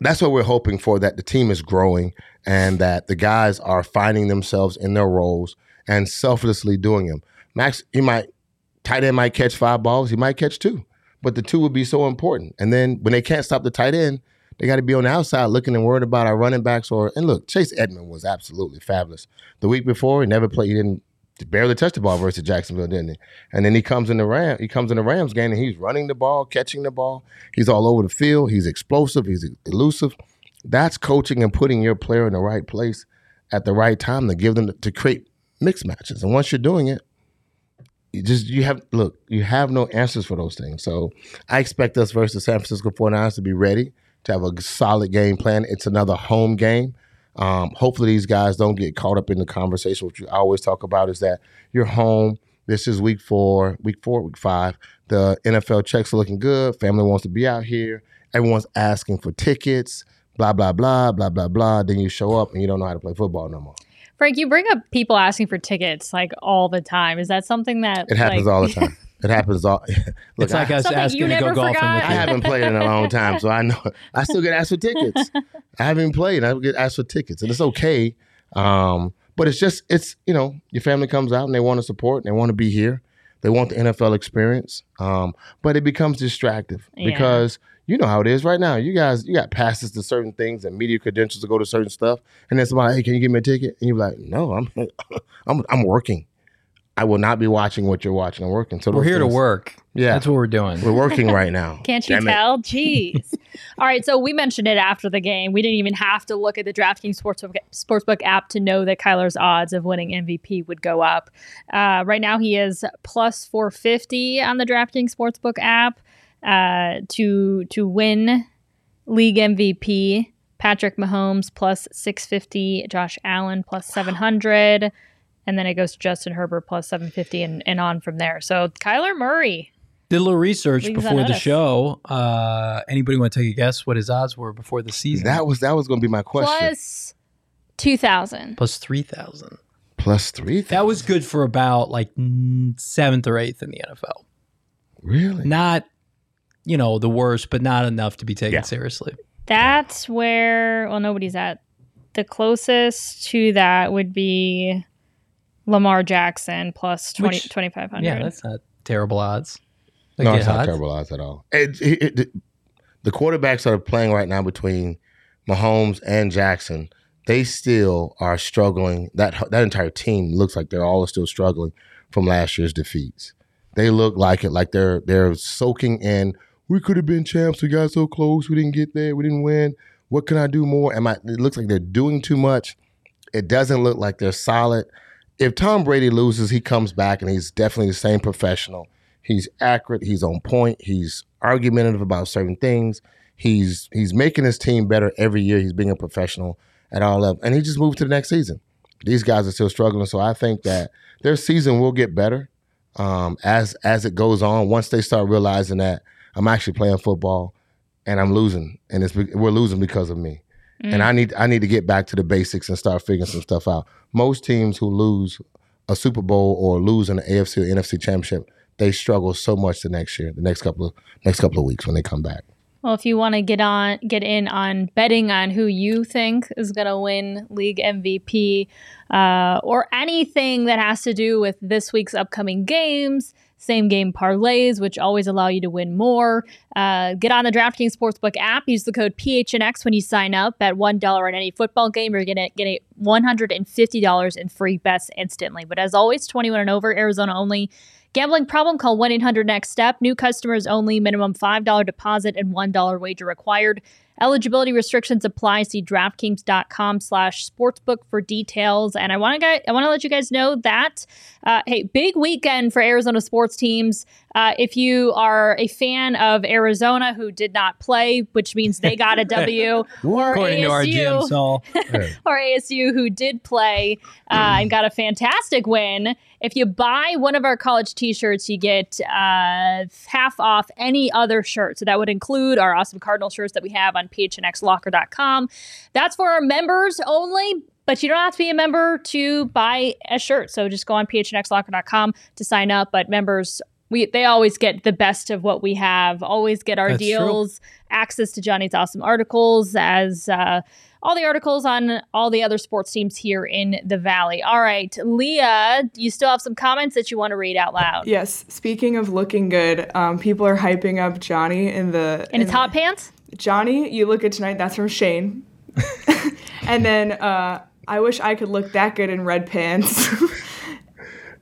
Speaker 3: that's what we're hoping for that the team is growing and that the guys are finding themselves in their roles and selflessly doing them. Max, you might tight end might catch five balls, he might catch two, but the two would be so important. And then when they can't stop the tight end, they got to be on the outside looking and worried about our running backs. Or and look, Chase Edmond was absolutely fabulous. The week before, he never played. He didn't barely touch the ball versus Jacksonville, didn't he? And then he comes in the Ram. He comes in the Rams game and he's running the ball, catching the ball. He's all over the field. He's explosive. He's elusive. That's coaching and putting your player in the right place at the right time to give them to create mixed matches. And once you're doing it, you just you have look, you have no answers for those things. So I expect us versus San Francisco 49ers to be ready to have a solid game plan. It's another home game. Um, hopefully these guys don't get caught up in the conversation, which you always talk about is that you're home. This is week four, week four, week five. The NFL checks are looking good. Family wants to be out here. Everyone's asking for tickets, blah, blah, blah, blah, blah, blah. Then you show up and you don't know how to play football no more.
Speaker 1: Frank, you bring up people asking for tickets like all the time. Is that something that
Speaker 3: It happens
Speaker 1: like,
Speaker 3: all the time. It happens all. Look,
Speaker 2: it's like
Speaker 3: I,
Speaker 2: us
Speaker 1: Something
Speaker 2: asking
Speaker 1: you
Speaker 2: to go
Speaker 1: never
Speaker 2: golfing
Speaker 1: forgot.
Speaker 2: with
Speaker 3: I haven't played in a long time, so I know I still get asked for tickets. I haven't even played. I get asked for tickets, and it's okay. Um, but it's just it's you know your family comes out and they want to support and they want to be here. They want the NFL experience, um, but it becomes distractive
Speaker 1: Yeah.
Speaker 3: because you know how it is right now. You guys, you got passes to certain things and media credentials to go to certain stuff, and then somebody, hey, can you give me a ticket? And you're like, no, I'm, I'm, I'm working. I will not be watching what you're watching. I'm working. So
Speaker 2: We're
Speaker 3: those
Speaker 2: here to work.
Speaker 3: Yeah.
Speaker 2: that's what we're doing.
Speaker 3: We're working right now.
Speaker 1: Can't you
Speaker 3: Damn it.
Speaker 1: tell? Jeez. All right, so we mentioned it after the game. We didn't even have to look at the DraftKings Sportsbook, Sportsbook app to know that Kyler's odds of winning MVP would go up. Uh, right now, he is plus 450 on the DraftKings Sportsbook app uh, to to win league MVP. Patrick Mahomes plus 650, Josh Allen plus 700, and then it goes to Justin Herbert plus 750 and, and on from there. So Kyler Murray.
Speaker 2: Did a little research
Speaker 1: Leagues
Speaker 2: before the show. Uh, anybody want to take a guess what his odds were before the season?
Speaker 3: That was that was going to be my question.
Speaker 1: plus 2000
Speaker 2: plus three thousand.
Speaker 3: Plus three.
Speaker 2: That was good for about like seventh or eighth in the NFL.
Speaker 3: really.
Speaker 2: Not, you know, the worst, but not enough to be taken
Speaker 3: Yeah.
Speaker 2: seriously.
Speaker 1: that's where well nobody's at the closest to that would be lamar jackson plus 20,
Speaker 2: Which-
Speaker 1: 2500
Speaker 2: Yeah, that's not terrible odds. They
Speaker 3: no, it's not
Speaker 2: odds.
Speaker 3: terrible odds at all. It, it- it- the quarterbacks that are playing right now between Mahomes and Jackson, they still are struggling. That that entire team looks like they're all still struggling from last year's defeats. They look like it, like they're they're soaking in. We could have been champs. We got so close. We didn't get there. We didn't win. What can I do more? Am I? It looks like they're doing too much. It doesn't look like they're solid. if Tom Brady loses, he comes back and he's definitely the same professional. He's accurate. He's on point. He's argumentative about certain things. He's he's making his team better every year. He's being a professional at all levels, and he just moved to the next season. These guys are still struggling, so I think that their season will get better um, as as it goes on. Once they start realizing that I'm actually playing football and I'm losing, and it's we're losing because of me,
Speaker 1: Mm.
Speaker 3: and I need I need to get back to the basics and start figuring some stuff out. Most teams who lose a Super Bowl or lose an AFC or NFC championship, they struggle so much the next year, the next couple of next couple of weeks when they come back.
Speaker 1: Well, if you want to get on, get in on betting on who you think is going to win league MVP, uh, or anything that has to do with this week's upcoming games, same game parlays, which always allow you to win more. Uh, get on the DraftKings Sportsbook app. Use the code PHNX when you sign up. Bet one dollar on any football game. You're get hundred and fifty dollars in free bets instantly. But as always, twenty one and over, Arizona only. Gambling problem? Call 1 800 NEXT STEP. New customers only. Minimum $5 deposit and $1 wager required. Eligibility restrictions apply. See DraftKings.com slash sportsbook for details. And I want to I want to let you guys know that, uh, hey, big weekend for Arizona sports teams. Uh, if you are a fan of Arizona who did not play, which means they got a W, or
Speaker 2: According to our
Speaker 1: ASU or ASU who did play uh, and got a fantastic win. If you buy one of our college t-shirts, you get uh, half off any other shirt. So that would include our awesome Cardinal shirts that we have on phnxlocker.com. That's for our members only. But you don't have to be a member to buy a shirt. So just go on phnxlocker.com to sign up. But members, we they always get the best of what we have. Always get our
Speaker 2: That's true.
Speaker 1: deals, access to Johnny's awesome articles as uh, all the articles on all the other sports teams here in the Valley. All right, Leah, you still have some comments that you want to read out loud.
Speaker 9: Yes. Speaking of looking good, um, people are hyping up Johnny in the
Speaker 1: In his hot pants?
Speaker 9: Johnny, you look good tonight. That's from Shane. and then uh, I wish I could look that good in red pants.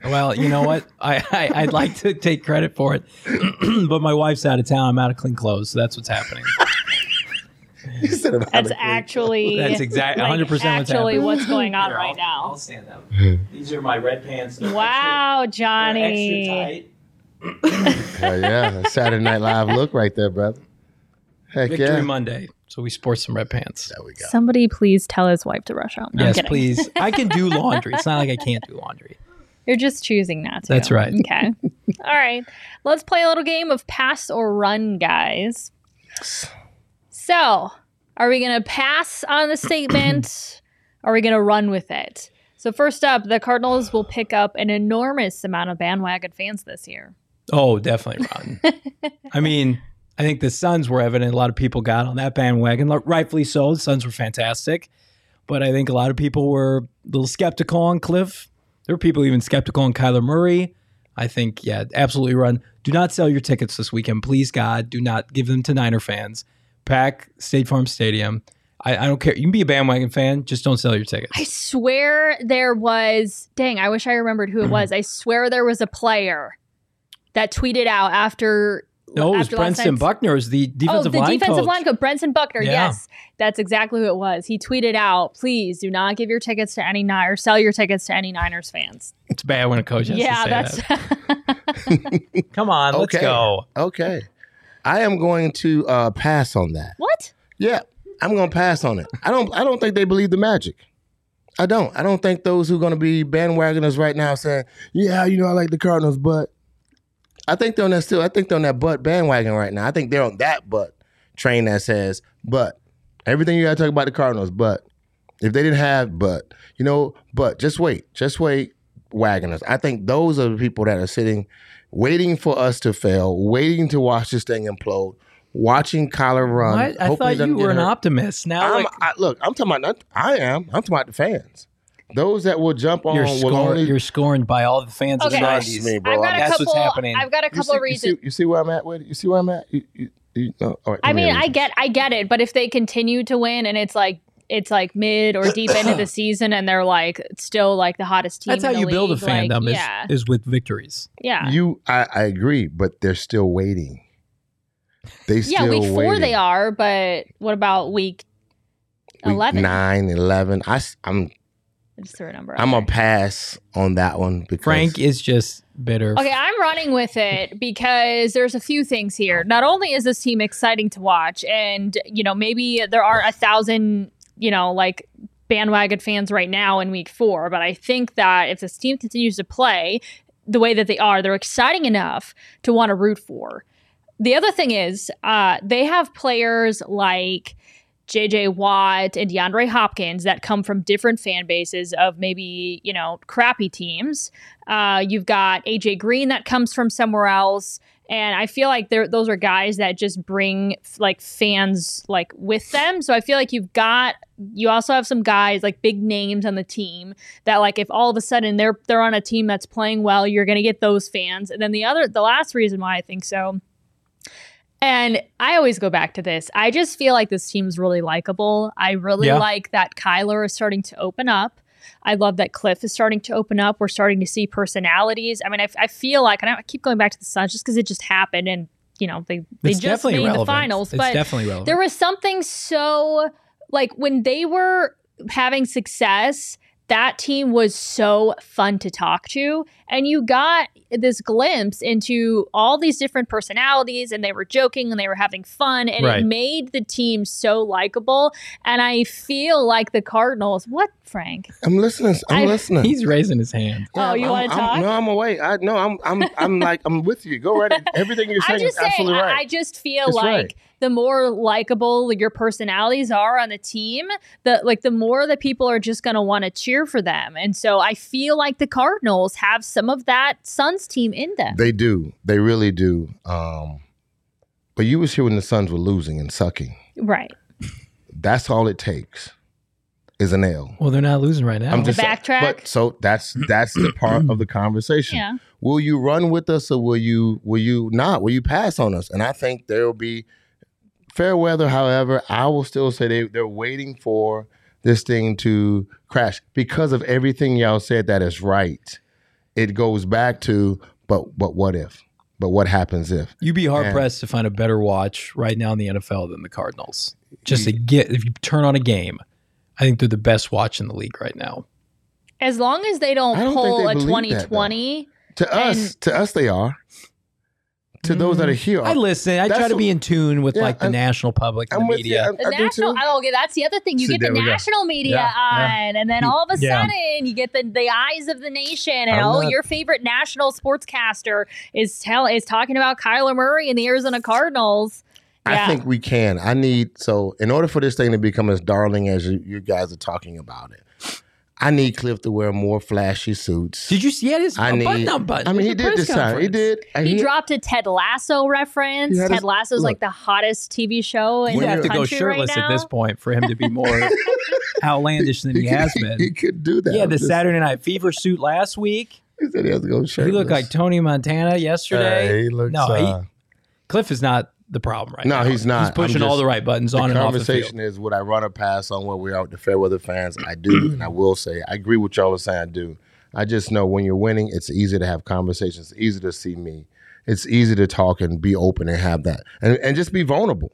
Speaker 2: Well, you know what? I, I I'd like to take credit for it, but my wife's out of town. I'm out of clean clothes, so that's what's happening.
Speaker 1: That's actually
Speaker 2: That's exactly 100 percent what's
Speaker 1: actually
Speaker 2: happening.
Speaker 1: what's going on
Speaker 2: Here,
Speaker 1: right
Speaker 2: I'll-
Speaker 1: now.
Speaker 2: I'll stand up. These are my red pants. They're
Speaker 1: Wow,
Speaker 2: extra- they're
Speaker 1: Johnny.
Speaker 2: extra tight.
Speaker 3: Oh, yeah, Saturday Night Live look right there, brother. Heck
Speaker 2: Victory
Speaker 3: yeah.
Speaker 2: Monday, so we sport some red pants.
Speaker 3: There we go.
Speaker 1: Somebody please tell his wife to rush home. No, I'm
Speaker 2: yes, please. I can do laundry. It's not like I can't do laundry.
Speaker 1: You're just choosing not to.
Speaker 2: That's right.
Speaker 1: Okay. All right. Let's play a little game of pass or run, guys. So, are we going to pass on the statement? are we going to run with it? So, first up, the Cardinals will pick up an enormous amount of bandwagon fans this year.
Speaker 2: Oh, definitely run. I mean, I think the Suns were evident. A lot of people got on that bandwagon, rightfully so. The Suns were fantastic, but I think a lot of people were a little skeptical on Cliff. There were people even skeptical on Kyler Murray. I think, yeah, absolutely run. Do not sell your tickets this weekend, please, God. Do not give them to Niner fans. Pack State Farm Stadium. I, I don't care. You can be a bandwagon fan, just don't sell your tickets.
Speaker 1: I swear there was, dang, I wish I remembered who it was. I swear there was a player that tweeted out after.
Speaker 2: no, it was
Speaker 1: after last
Speaker 2: Brentson
Speaker 1: night's-
Speaker 2: Buckner, is the oh, defensive
Speaker 1: oh, the
Speaker 2: line
Speaker 1: defensive
Speaker 2: coach.
Speaker 1: line coach, Brentson Buckner.
Speaker 2: Yeah.
Speaker 1: Yes, that's exactly who it was. He tweeted out, "Please do not give your tickets to any Niners, sell your tickets to any Niners fans."
Speaker 2: It's bad when a coach has
Speaker 1: yeah,
Speaker 2: to say
Speaker 1: that's
Speaker 2: that. Come on, let's go.
Speaker 3: Okay. I am going to uh, pass on that.
Speaker 1: what.
Speaker 3: Yeah, I'm going to pass on it. I don't. I don't think they believe the magic. I don't. I don't think those who are going to be bandwagoners right now saying, "Yeah, you know, I like the Cardinals," but I think they're on that still. I think they're on that butt bandwagon right now. I think they're on that butt train that says, "But everything you got to talk about the Cardinals." But if they didn't have, but you know, but just wait, just wait, wagoners. I think those are the people that are sitting, waiting for us to fail, waiting to watch this thing implode, watching Kyler run.
Speaker 2: What? I thought you were an
Speaker 3: hurt.
Speaker 2: optimist. Now,
Speaker 3: I'm,
Speaker 2: like,
Speaker 3: I, look, I'm talking about. Not, I am. I'm talking about the fans. Those that will jump on
Speaker 2: you're,
Speaker 3: will
Speaker 2: scorn,
Speaker 3: only.
Speaker 2: you're scorned by all the fans of the
Speaker 1: Okay.
Speaker 2: 90s.
Speaker 3: me, bro.
Speaker 1: I've got a
Speaker 2: That's
Speaker 1: couple.
Speaker 2: what's happening.
Speaker 1: I've got a
Speaker 3: you
Speaker 1: couple
Speaker 3: see, you
Speaker 1: reasons.
Speaker 3: see, you see where I'm at with it? You see where I'm at? You, you, you, no, all right,
Speaker 1: I
Speaker 3: me
Speaker 1: mean,
Speaker 3: a
Speaker 1: I
Speaker 3: reason.
Speaker 1: get, I get it, but if they continue to win and it's like it's like mid or deep into the season and they're like still like the hottest team.
Speaker 2: That's how
Speaker 1: in the
Speaker 2: you build a
Speaker 1: league, like,
Speaker 2: fandom is,
Speaker 1: yeah,
Speaker 2: is with victories.
Speaker 1: yeah,
Speaker 3: You, I, I agree, but they're still waiting. They still
Speaker 1: yeah.
Speaker 3: still
Speaker 1: Week four
Speaker 3: waiting.
Speaker 1: they are, but what about week
Speaker 3: Week
Speaker 1: eleven?
Speaker 3: nine, 11. I, am
Speaker 1: I just threw a number.
Speaker 3: I'm
Speaker 1: there.
Speaker 3: gonna pass on that one because
Speaker 2: Frank is just bitter.
Speaker 1: Okay, I'm running with it because there's a few things here. Not only is this team exciting to watch, and you know maybe there are a thousand you know like bandwagon fans right now in week four, but I think that if this team continues to play the way that they are, they're exciting enough to want to root for. The other thing is, uh, they have players like JJ Watt and DeAndre Hopkins that come from different fan bases of maybe, you know, crappy teams. Uh, you've got AJ Green that comes from somewhere else. And I feel like they're, those are guys that just bring like fans like with them. So I feel like you've got you also have some guys like big names on the team that like if all of a sudden they're they're on a team that's playing well, you're gonna get those fans. And then the other the last reason why I think so and I always go back to this. I just feel like this team's really likable. I really
Speaker 2: Yeah.
Speaker 1: like that Kyler is starting to open up. I love that Cliff is starting to open up. We're starting to see personalities. I mean, I, I feel like, and I keep going back to the Suns just because it just happened and, you know, they, they
Speaker 2: it's
Speaker 1: just made
Speaker 2: relevant.
Speaker 1: the finals.
Speaker 2: It's
Speaker 1: but
Speaker 2: definitely relevant.
Speaker 1: there was something so, like, when they were having success, that team was so fun to talk to. And you got this glimpse into all these different personalities, and they were joking and they were having fun, and
Speaker 2: Right.
Speaker 1: it made the team so likable. And I feel like the Cardinals, what, Frank?
Speaker 3: I'm listening. I'm
Speaker 1: I-
Speaker 3: listening.
Speaker 2: He's raising his hand.
Speaker 1: Oh, you wanna
Speaker 3: I'm-
Speaker 1: talk?
Speaker 3: No, I'm away. I no, I'm I'm I'm like I'm with you. Go right. Everything you're saying is
Speaker 1: just saying,
Speaker 3: absolutely
Speaker 1: I-
Speaker 3: right.
Speaker 1: I just feel
Speaker 3: It's
Speaker 1: like
Speaker 3: right.
Speaker 1: The more likable your personalities are on the team, the like the more that people are just going to want to cheer for them. And so I feel like the Cardinals have some of that Suns team in them.
Speaker 3: They do. They really do. Um, but you was here when the Suns were losing and sucking.
Speaker 1: right.
Speaker 3: That's all it takes is an L.
Speaker 2: Well, they're not losing right now.
Speaker 3: I'm just
Speaker 1: backtrack?
Speaker 3: But so that's that's the part of the conversation.
Speaker 1: Yeah.
Speaker 3: Will you run with us or will you will you not? Will you pass on us? And I think there will be fair weather. However, I will still say they they're waiting for this thing to crash because of everything y'all said that is right. It goes back to but but what if? But what happens if?
Speaker 2: You'd be hard
Speaker 3: And-
Speaker 2: pressed to find a better watch right now in the NFL than the Cardinals. Just to get if you turn on a game, I think they're the best watch in the league right now.
Speaker 1: As long as they don't,
Speaker 3: don't
Speaker 1: pull
Speaker 3: they
Speaker 1: a
Speaker 3: believe that,
Speaker 1: 2020.
Speaker 3: To us,
Speaker 1: And-
Speaker 3: to us they are. To those that are mm-hmm. here,
Speaker 2: I listen. I try
Speaker 3: That's
Speaker 2: to be in tune with
Speaker 3: Yeah,
Speaker 2: like the
Speaker 3: I'm-
Speaker 2: national public and
Speaker 3: I'm
Speaker 2: the
Speaker 3: with you.
Speaker 2: media.
Speaker 3: I'm-
Speaker 1: The
Speaker 3: I do
Speaker 1: national,
Speaker 3: too.
Speaker 1: oh, okay, that's the other thing. You
Speaker 3: See,
Speaker 1: get the
Speaker 3: there we go.
Speaker 1: national media
Speaker 2: Yeah, yeah.
Speaker 1: on, and then all of a
Speaker 2: Yeah.
Speaker 1: sudden you get the, the eyes of the nation, and
Speaker 3: I'm
Speaker 1: oh,
Speaker 3: not-
Speaker 1: your favorite national sportscaster is tell is talking about Kyler Murray and the Arizona Cardinals. Yeah.
Speaker 3: I think we can. I need so in order for this thing to become as darling as you, you guys are talking about it, I need Cliff to wear more flashy suits.
Speaker 2: Did you see he had his
Speaker 3: need.
Speaker 2: button up button?
Speaker 3: I mean, he
Speaker 2: at the
Speaker 3: did
Speaker 2: press
Speaker 3: this time. He did. and
Speaker 1: he dropped a Ted Lasso reference. Ted
Speaker 3: his-
Speaker 1: Lasso's
Speaker 3: look.
Speaker 1: like the hottest TV show in the country.
Speaker 2: You
Speaker 1: the
Speaker 2: have to go
Speaker 1: country right
Speaker 2: shirtless at this point for him to be more outlandish than he has been.
Speaker 3: He
Speaker 2: been.
Speaker 3: could do that. Yeah,
Speaker 2: the
Speaker 3: just-
Speaker 2: Saturday Night Fever suit last week.
Speaker 3: He said he has to go shirtless.
Speaker 2: He looked like Tony Montana yesterday.
Speaker 3: Uh, he looks.
Speaker 2: no,
Speaker 3: uh,
Speaker 2: he, Cliff is not the problem right
Speaker 3: No,
Speaker 2: now.
Speaker 3: he's not.
Speaker 2: He's pushing all the right buttons on and off the
Speaker 3: conversation is would I run a pass on where we are with the Fairweather fans? I do, and I will say I agree with y'all are saying I do. I just know when you're winning, it's easy to have conversations. It's easy to see me. It's easy to talk and be open and have that, and and just be vulnerable.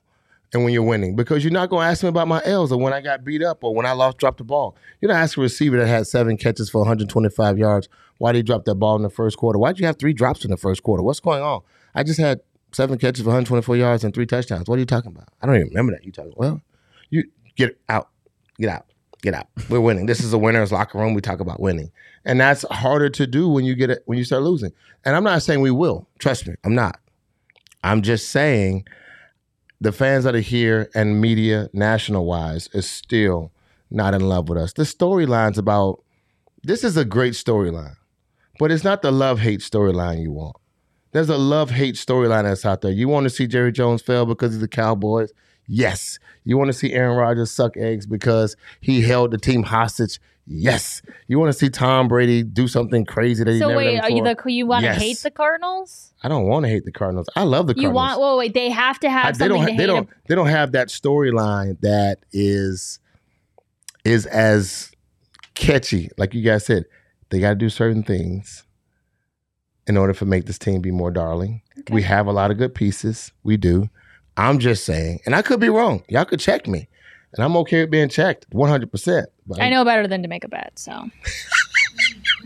Speaker 3: And when you're winning, because you're not going to ask me about my L's or when I got beat up or when I lost, dropped the ball. You're not asking a receiver that had seven catches for 125 yards why did he drop that ball in the first quarter? Why'd you have three drops in the first quarter? What's going on? I just had seven catches for 124 yards and three touchdowns. What are you talking about? I don't even remember that. You talking? Well, you get out, get out, get out. We're winning. This is a winner's locker room. We talk about winning, and that's harder to do when you get it when you start losing. And I'm not saying we will. Trust me, I'm not. I'm just saying the fans that are here and media national wise is still not in love with us. The storyline's about this is a great storyline, but it's not the love hate storyline you want. There's a love hate storyline that's out there. You want to see Jerry Jones fail because he's the Cowboys? Yes. You want to see Aaron Rodgers suck eggs because he held the team hostage? Yes. You want to see Tom Brady do something crazy that he
Speaker 1: So
Speaker 3: never
Speaker 1: wait,
Speaker 3: done
Speaker 1: are you the you want to
Speaker 3: Yes.
Speaker 1: hate the Cardinals?
Speaker 3: I don't want to hate the Cardinals. I love the
Speaker 1: You
Speaker 3: Cardinals.
Speaker 1: want? Wait, they have to have
Speaker 3: I- they
Speaker 1: something
Speaker 3: don't.
Speaker 1: to
Speaker 3: ha- they
Speaker 1: hate.
Speaker 3: don't.
Speaker 1: ab-
Speaker 3: They don't have that storyline that is is as catchy. Like you guys said, they got to do certain things in order for make this team be more darling. We have a lot of good pieces. We do. I'm just saying, and I could be wrong. Y'all could check me. and I'm okay with being checked 100. percent
Speaker 1: I know better than to make a bet. So.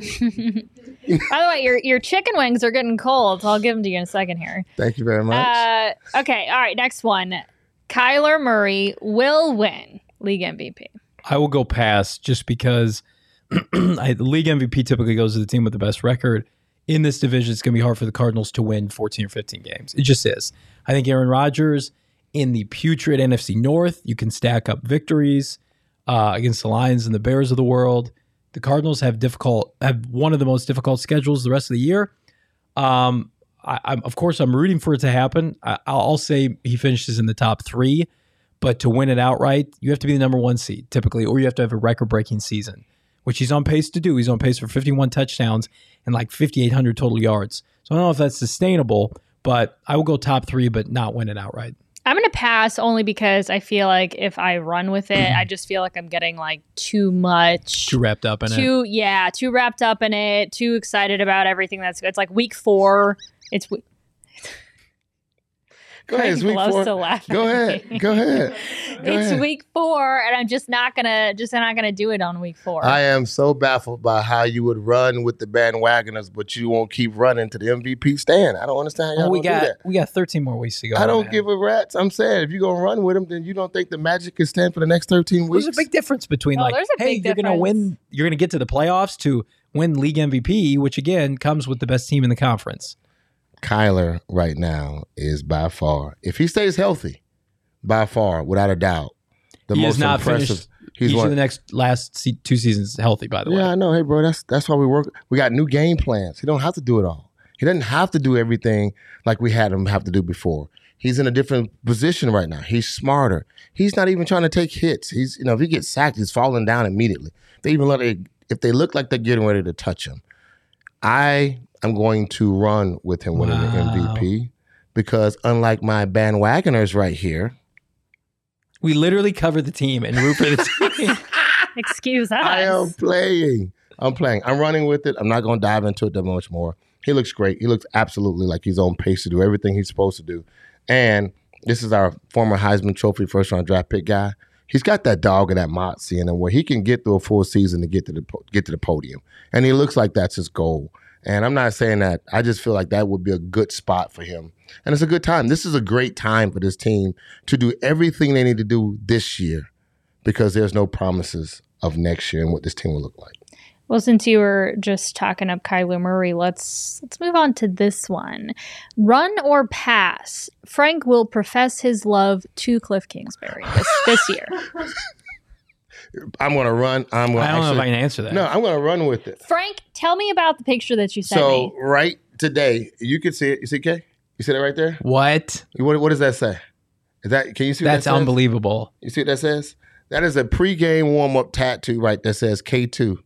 Speaker 1: By the way, your your chicken wings are getting cold, so I'll give them to you in a second here.
Speaker 3: Thank you very much.
Speaker 1: Uh, okay, all right. Next one, Kyler Murray will win league MVP.
Speaker 2: I will go pass just because I, the league MVP typically goes to the team with the best record. In this division, it's going to be hard for the Cardinals to win 14 or 15 games. It just is. I think Aaron Rodgers in the putrid NFC North, you can stack up victories uh, against the Lions and the Bears of the world. The Cardinals have difficult have one of the most difficult schedules the rest of the year. Um, I, of course I'm rooting for it to happen. I, I'll say he finishes in the top three, but to win it outright, you have to be the number one seed typically, or you have to have a record breaking season, which he's on pace to do. He's on pace for 51 touchdowns and like 5,800 total yards. So I don't know if that's sustainable, but I will go top three, but not win it outright.
Speaker 1: I'm gonna pass only because I feel like if I run with it, I just feel like I'm getting like too much,
Speaker 2: Too wrapped up in it.
Speaker 1: too yeah, too wrapped up in it, too excited about everything that's. good. It's like week four. It's we-
Speaker 3: Go ahead. It's week
Speaker 1: loves
Speaker 3: four.
Speaker 1: to laugh
Speaker 3: Go ahead. Go ahead. Go
Speaker 1: it's
Speaker 3: ahead.
Speaker 1: week four, and I'm just not gonna just not gonna do it on week four.
Speaker 3: I am so baffled by how you would run with the bandwagoners, but you won't keep running to the MVP stand. I don't understand how y'all
Speaker 2: we
Speaker 3: don't
Speaker 2: got
Speaker 3: do that.
Speaker 2: we got 13 more weeks to go.
Speaker 3: I don't
Speaker 2: man.
Speaker 3: give a rat's. I'm saying if you're gonna run with them, then you don't think the Magic can stand for the next 13 weeks.
Speaker 2: There's a big difference between
Speaker 1: Oh,
Speaker 2: like, hey, you're gonna win, you're gonna get to the playoffs to win league MVP, which again comes with the best team in the conference.
Speaker 3: Kyler right now is by far, if he stays healthy, by far, without a doubt, the
Speaker 2: he
Speaker 3: most
Speaker 2: not
Speaker 3: impressive.
Speaker 2: finished.
Speaker 3: He's one.
Speaker 2: the next last se- two seasons healthy, by the way, yeah.
Speaker 3: I know. Hey, bro, that's that's why we work. We got new game plans. He don't have to do it all. He doesn't have to do everything like we had him have to do before. He's in a different position right now. He's smarter. He's not even trying to take hits. He's you know if he gets sacked, he's falling down immediately. They even let it if they look like they're getting ready to touch him. I am going to run with him winning
Speaker 2: Wow.
Speaker 3: the MVP because unlike my bandwagoners right here,
Speaker 2: We literally cover the team and root for the team.
Speaker 1: Excuse us.
Speaker 3: I am playing. I'm playing. I'm running with it. I'm not going to dive into it that much more. He looks great. He looks absolutely like he's on pace to do everything he's supposed to do. And this is our former Heisman Trophy first round draft pick guy. He's got that dog and that moxie in him where he can get through a full season to get to the get to the podium, and he looks like that's his goal. And I'm not saying that. I just feel like that would be a good spot for him, and it's a good time. This is a great time for this team to do everything they need to do this year, because there's no promises of next year and what this team will look like.
Speaker 1: Well, since you were just talking up Kyler Murray, let's let's move on to this one. Run or pass? Frank will profess his love to Cliff Kingsbury this, this year.
Speaker 3: I'm gonna run. I'm gonna.
Speaker 2: I don't know if I can answer that.
Speaker 3: No, I'm gonna run with it.
Speaker 1: Frank, tell me about the picture that you sent
Speaker 3: So
Speaker 1: me.
Speaker 3: right today, you can see it. You see, Kay? You see that right there?
Speaker 2: What?
Speaker 3: What, what does that say? Is that? Can you see? What
Speaker 2: That's
Speaker 3: that says?
Speaker 2: unbelievable.
Speaker 3: You see what that says? That is a pregame warm up tattoo right that says K2.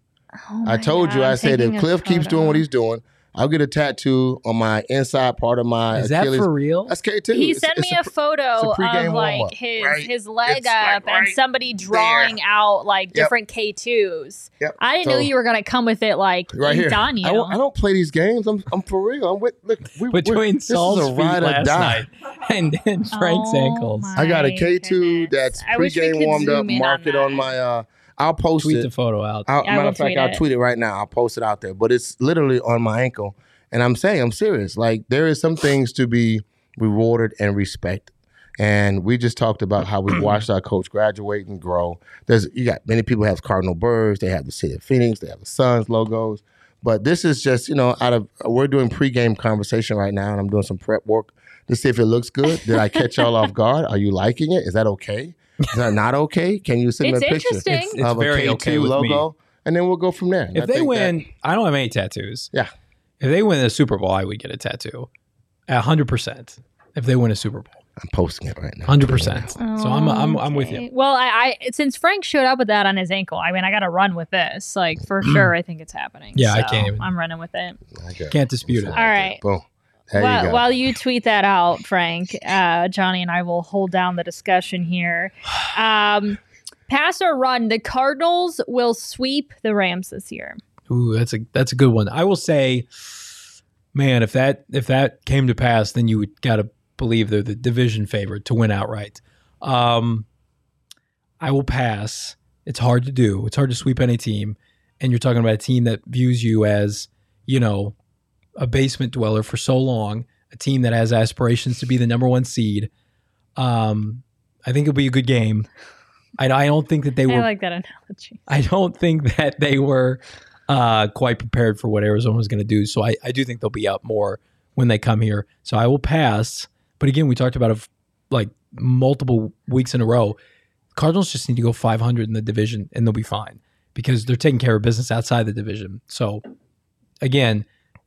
Speaker 1: Oh
Speaker 3: I told
Speaker 1: God,
Speaker 3: you, I
Speaker 1: I'm
Speaker 3: said if Cliff keeps doing what he's doing, I'll get a tattoo on my inside part of my
Speaker 2: Is that for real?
Speaker 3: That's K2.
Speaker 1: He
Speaker 3: It's-
Speaker 1: sent
Speaker 3: it's
Speaker 1: me a,
Speaker 3: pre-
Speaker 1: photo
Speaker 3: a
Speaker 1: of like his
Speaker 3: Right.
Speaker 1: his leg
Speaker 3: It's like
Speaker 1: up and somebody drawing out like
Speaker 3: Yep.
Speaker 1: different K2s.
Speaker 3: Yep.
Speaker 1: I didn't know you were gonna come with it like
Speaker 3: right here.
Speaker 1: on you.
Speaker 3: I don't, I don't play these games. I'm, I'm for real. I'm with. Look, we, we're-
Speaker 2: Between
Speaker 3: this is
Speaker 2: Saul's
Speaker 3: a
Speaker 2: feet
Speaker 3: ride or
Speaker 2: last
Speaker 3: die.
Speaker 2: night and, and Frank's
Speaker 1: Oh
Speaker 2: ankles.
Speaker 3: I got a K2
Speaker 1: goodness.
Speaker 3: that's
Speaker 1: I wish we
Speaker 3: pregame warmed up.
Speaker 1: zoom in
Speaker 3: Mark it on my. uh I'll post
Speaker 2: Tweet
Speaker 3: it.
Speaker 2: the photo out.
Speaker 3: I'll,
Speaker 1: I
Speaker 3: matter of fact,
Speaker 1: tweet
Speaker 3: I'll
Speaker 1: it.
Speaker 3: tweet it right now. I'll post it out there. But it's literally on my ankle. And I'm saying, I'm serious. Like, there is some things to be rewarded and respected. And we just talked about how we watched our coach graduate and grow. There's you got many people have Cardinal Birds, they have the City of Phoenix, they have the Suns logos. But this is just, you know, out of we're doing pregame conversation right now, and I'm doing some prep work to see if it looks good. Did I catch y'all off guard? Are you liking it? Is that okay? Is that not okay? Can you send me a picture
Speaker 1: interesting.
Speaker 2: It's, it's
Speaker 3: of a
Speaker 2: very
Speaker 3: K2
Speaker 2: okay with
Speaker 3: logo?
Speaker 2: me.
Speaker 3: And then we'll go from there. And I
Speaker 2: If they
Speaker 3: think that-
Speaker 2: win, I don't have any tattoos.
Speaker 3: Yeah.
Speaker 2: If they win the Super Bowl, I would get a tattoo. A hundred percent. If they win a Super Bowl,
Speaker 3: I'm posting it right now.
Speaker 2: hundred percent. So I'm, I'm, I'm with
Speaker 1: Okay.
Speaker 2: you.
Speaker 1: Well, I, I since Frank showed up with that on his ankle, I mean, I got to run with this. Like for sure, I think it's happening.
Speaker 2: Yeah, I
Speaker 1: So
Speaker 2: can't even-
Speaker 1: I'm running with it.
Speaker 3: Okay.
Speaker 2: Can't dispute it.
Speaker 3: All
Speaker 1: right.
Speaker 3: Boom. There
Speaker 1: while,
Speaker 3: you go.
Speaker 1: while you tweet that out, Frank, uh, Johnny and I will hold down the discussion here. Um, pass or run, the Cardinals will sweep the Rams this year.
Speaker 2: Ooh, that's a that's a good one. I will say, man, if that if that came to pass, then you would got to believe they're the division favorite to win outright. Um, I will pass. It's hard to do. It's hard to sweep any team, and you're talking about a team that views you as, you know, a basement dweller for so long, a team that has aspirations to be the number one seed. Um, I think it'll be a good game. I, I don't think that they were.
Speaker 1: I like that analogy.
Speaker 2: I don't think that they were uh, quite prepared for what Arizona was going to do. So I, I do think they'll be up more when they come here. So I will pass. But again, we talked about it like multiple weeks in a row. Cardinals just need to go 500 in the division and they'll be fine because they're taking care of business outside the division. So again,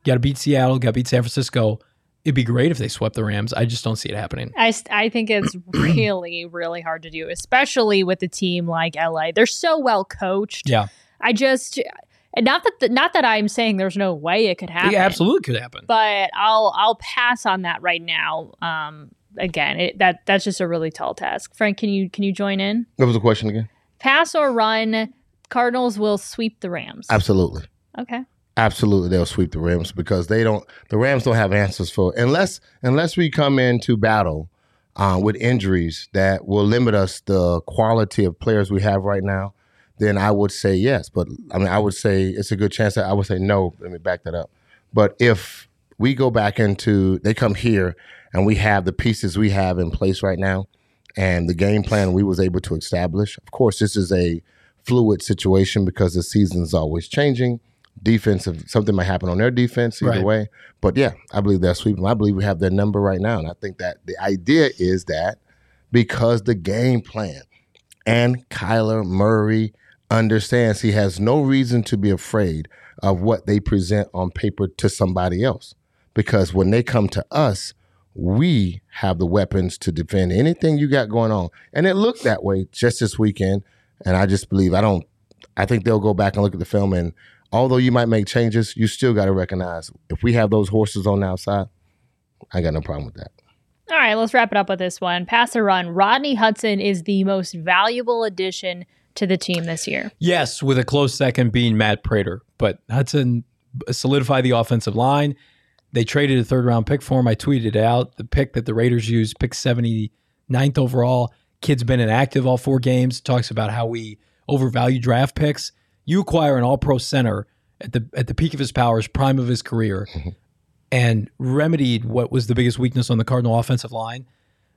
Speaker 2: got to beat Seattle, got to beat San Francisco. It'd be great if they swept the Rams. I just don't see it happening.
Speaker 1: I, I think it's really, really hard to do, especially with a team like LA. They're so well coached.
Speaker 2: Yeah.
Speaker 1: I just, and not that the, not that I'm saying there's no way it could happen.
Speaker 2: It absolutely could happen.
Speaker 1: But I'll I'll pass on that right now. Um, again, it, that that's just a really tall task. Frank, can you can you join in?
Speaker 3: What was the question again?
Speaker 1: Pass or run? Cardinals will sweep the Rams.
Speaker 3: Absolutely.
Speaker 1: Okay.
Speaker 3: Absolutely, they'll sweep the Rams because they don't. The Rams don't have answers for unless unless we come into battle uh, with injuries that will limit us the quality of players we have right now. Then I would say yes, but I mean I would say it's a good chance that I would say no. Let me back that up. But if we go back into they come here and we have the pieces we have in place right now and the game plan we was able to establish. Of course, this is a fluid situation because the season is always changing defensive something might happen on their defense either
Speaker 2: Right.
Speaker 3: way. But yeah, I believe they're sweeping. I believe we have their number right now. And I think that the idea is that because the game plan and Kyler Murray understands he has no reason to be afraid of what they present on paper to somebody else. Because when they come to us, we have the weapons to defend anything you got going on. And it looked that way just this weekend. And I just believe I don't I think they'll go back and look at the film and although you might make changes, you still got to recognize if we have those horses on the outside, I got no problem with that.
Speaker 1: All right, let's wrap it up with this one. Pass or run? Rodney Hudson is the most valuable addition to the team this year.
Speaker 2: Yes, with a close second being Matt Prater. But Hudson solidified the offensive line. They traded a third round pick for him. I tweeted it out. The pick that the Raiders used, pick 79th overall. Kid's been inactive all four games. Talks about how we overvalue draft picks. You acquire an all pro center at the at the peak of his powers, prime of his career, and remedied what was the biggest weakness on the Cardinal offensive line.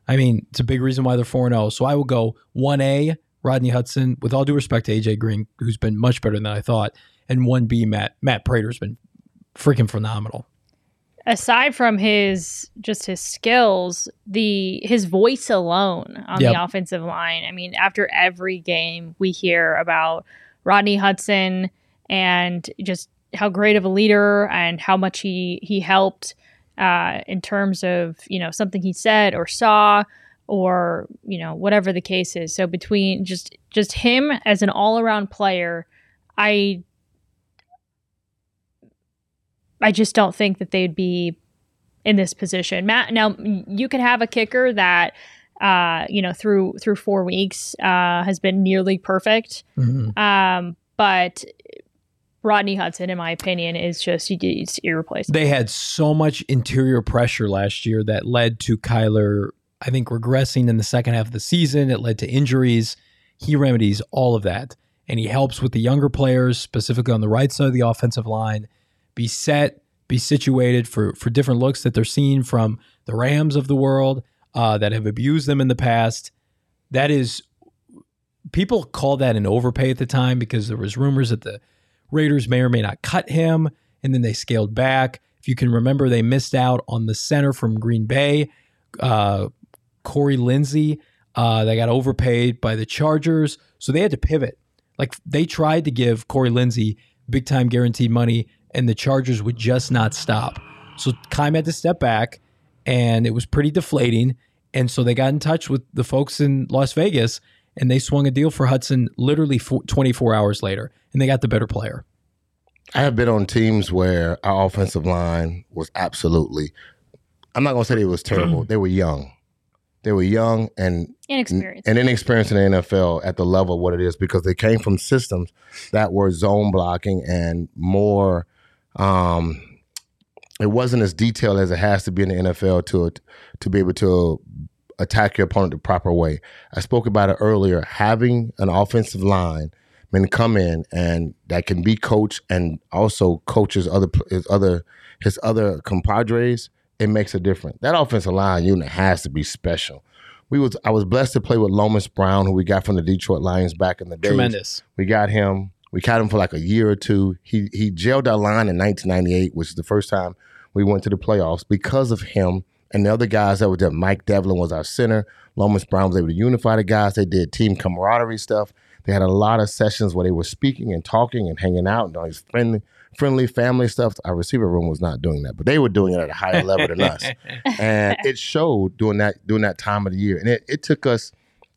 Speaker 2: I mean, it's a big reason why they're 4 0. So I will go 1A, Rodney Hudson, with all due respect to AJ Green, who's been much better than I thought, and 1B, Matt Matt Prater's been freaking phenomenal.
Speaker 1: Aside from his just his skills, the his voice alone on
Speaker 2: Yep.
Speaker 1: the offensive line. I mean, after every game, we hear about Rodney Hudson and just how great of a leader and how much he he helped uh, in terms of you know something he said or saw or you know whatever the case is. So between just just him as an all around player, I I just don't think that they'd be in this position. Matt, now you could have a kicker that uh, you know through through four weeks uh, has been nearly perfect, um, but Rodney Hudson, in my opinion, is just he's irreplaceable.
Speaker 2: They had so much interior pressure last year that led to Kyler, I think, regressing in the second half of the season. It led to injuries. He remedies all of that. And he helps with the younger players, specifically on the right side of the offensive line, be set, be situated for, for different looks that they're seeing from the Rams of the world uh, that have abused them in the past. That is, people call that an overpay at the time because there was rumors that the Raiders may or may not cut him, and then they scaled back. If you can remember, they missed out on the center from Green Bay, uh, Corey Linsley. Uh, they got overpaid by the Chargers, so they had to pivot. Like they tried to give Corey Linsley big time guaranteed money, and the Chargers would just not stop. So Keim had to step back, and it was pretty deflating. And so they got in touch with the folks in Las Vegas, and they swung a deal for Hudson literally fo- 24 hours later, and they got the better player.
Speaker 3: I have been on teams where our offensive line was absolutely. I'm not gonna say they was terrible. they were young. They were young and
Speaker 1: Inexperienced.
Speaker 3: and inexperienced in the NFL at the level of what it is because they came from systems that were zone blocking and more. Um, it wasn't as detailed as it has to be in the NFL to to be able to attack your opponent the proper way. I spoke about it earlier. Having an offensive line men come in and that can be coached and also coaches other his other his other compadres, it makes a difference. That offensive line unit has to be special. We was I was blessed to play with Lomas Brown, who we got from the Detroit Lions back in the day.
Speaker 2: Tremendous.
Speaker 3: We got him. We caught him for like a year or two. He he gelled our line in 1998, which is the first time we went to the playoffs because of him and the other guys that were there. Mike Devlin was our center. Lomas Brown was able to unify the guys. They did team camaraderie stuff. They had a lot of sessions where they were speaking and talking and hanging out and all these friendly, friendly family stuff. Our receiver room was not doing that, but they were doing it at a higher level than us, and it showed during that during that time of the year. And it, it took us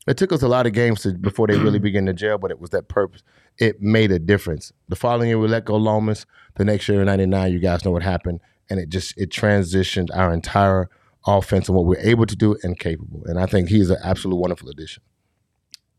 Speaker 3: it took us a lot of games to, before they really began to gel, but it was that purpose. It made a difference. The following year we let go Lomas. The next year in '99, you guys know what happened, and it just it transitioned our entire offense and what we're able to do and capable. And I think he's an absolute wonderful addition.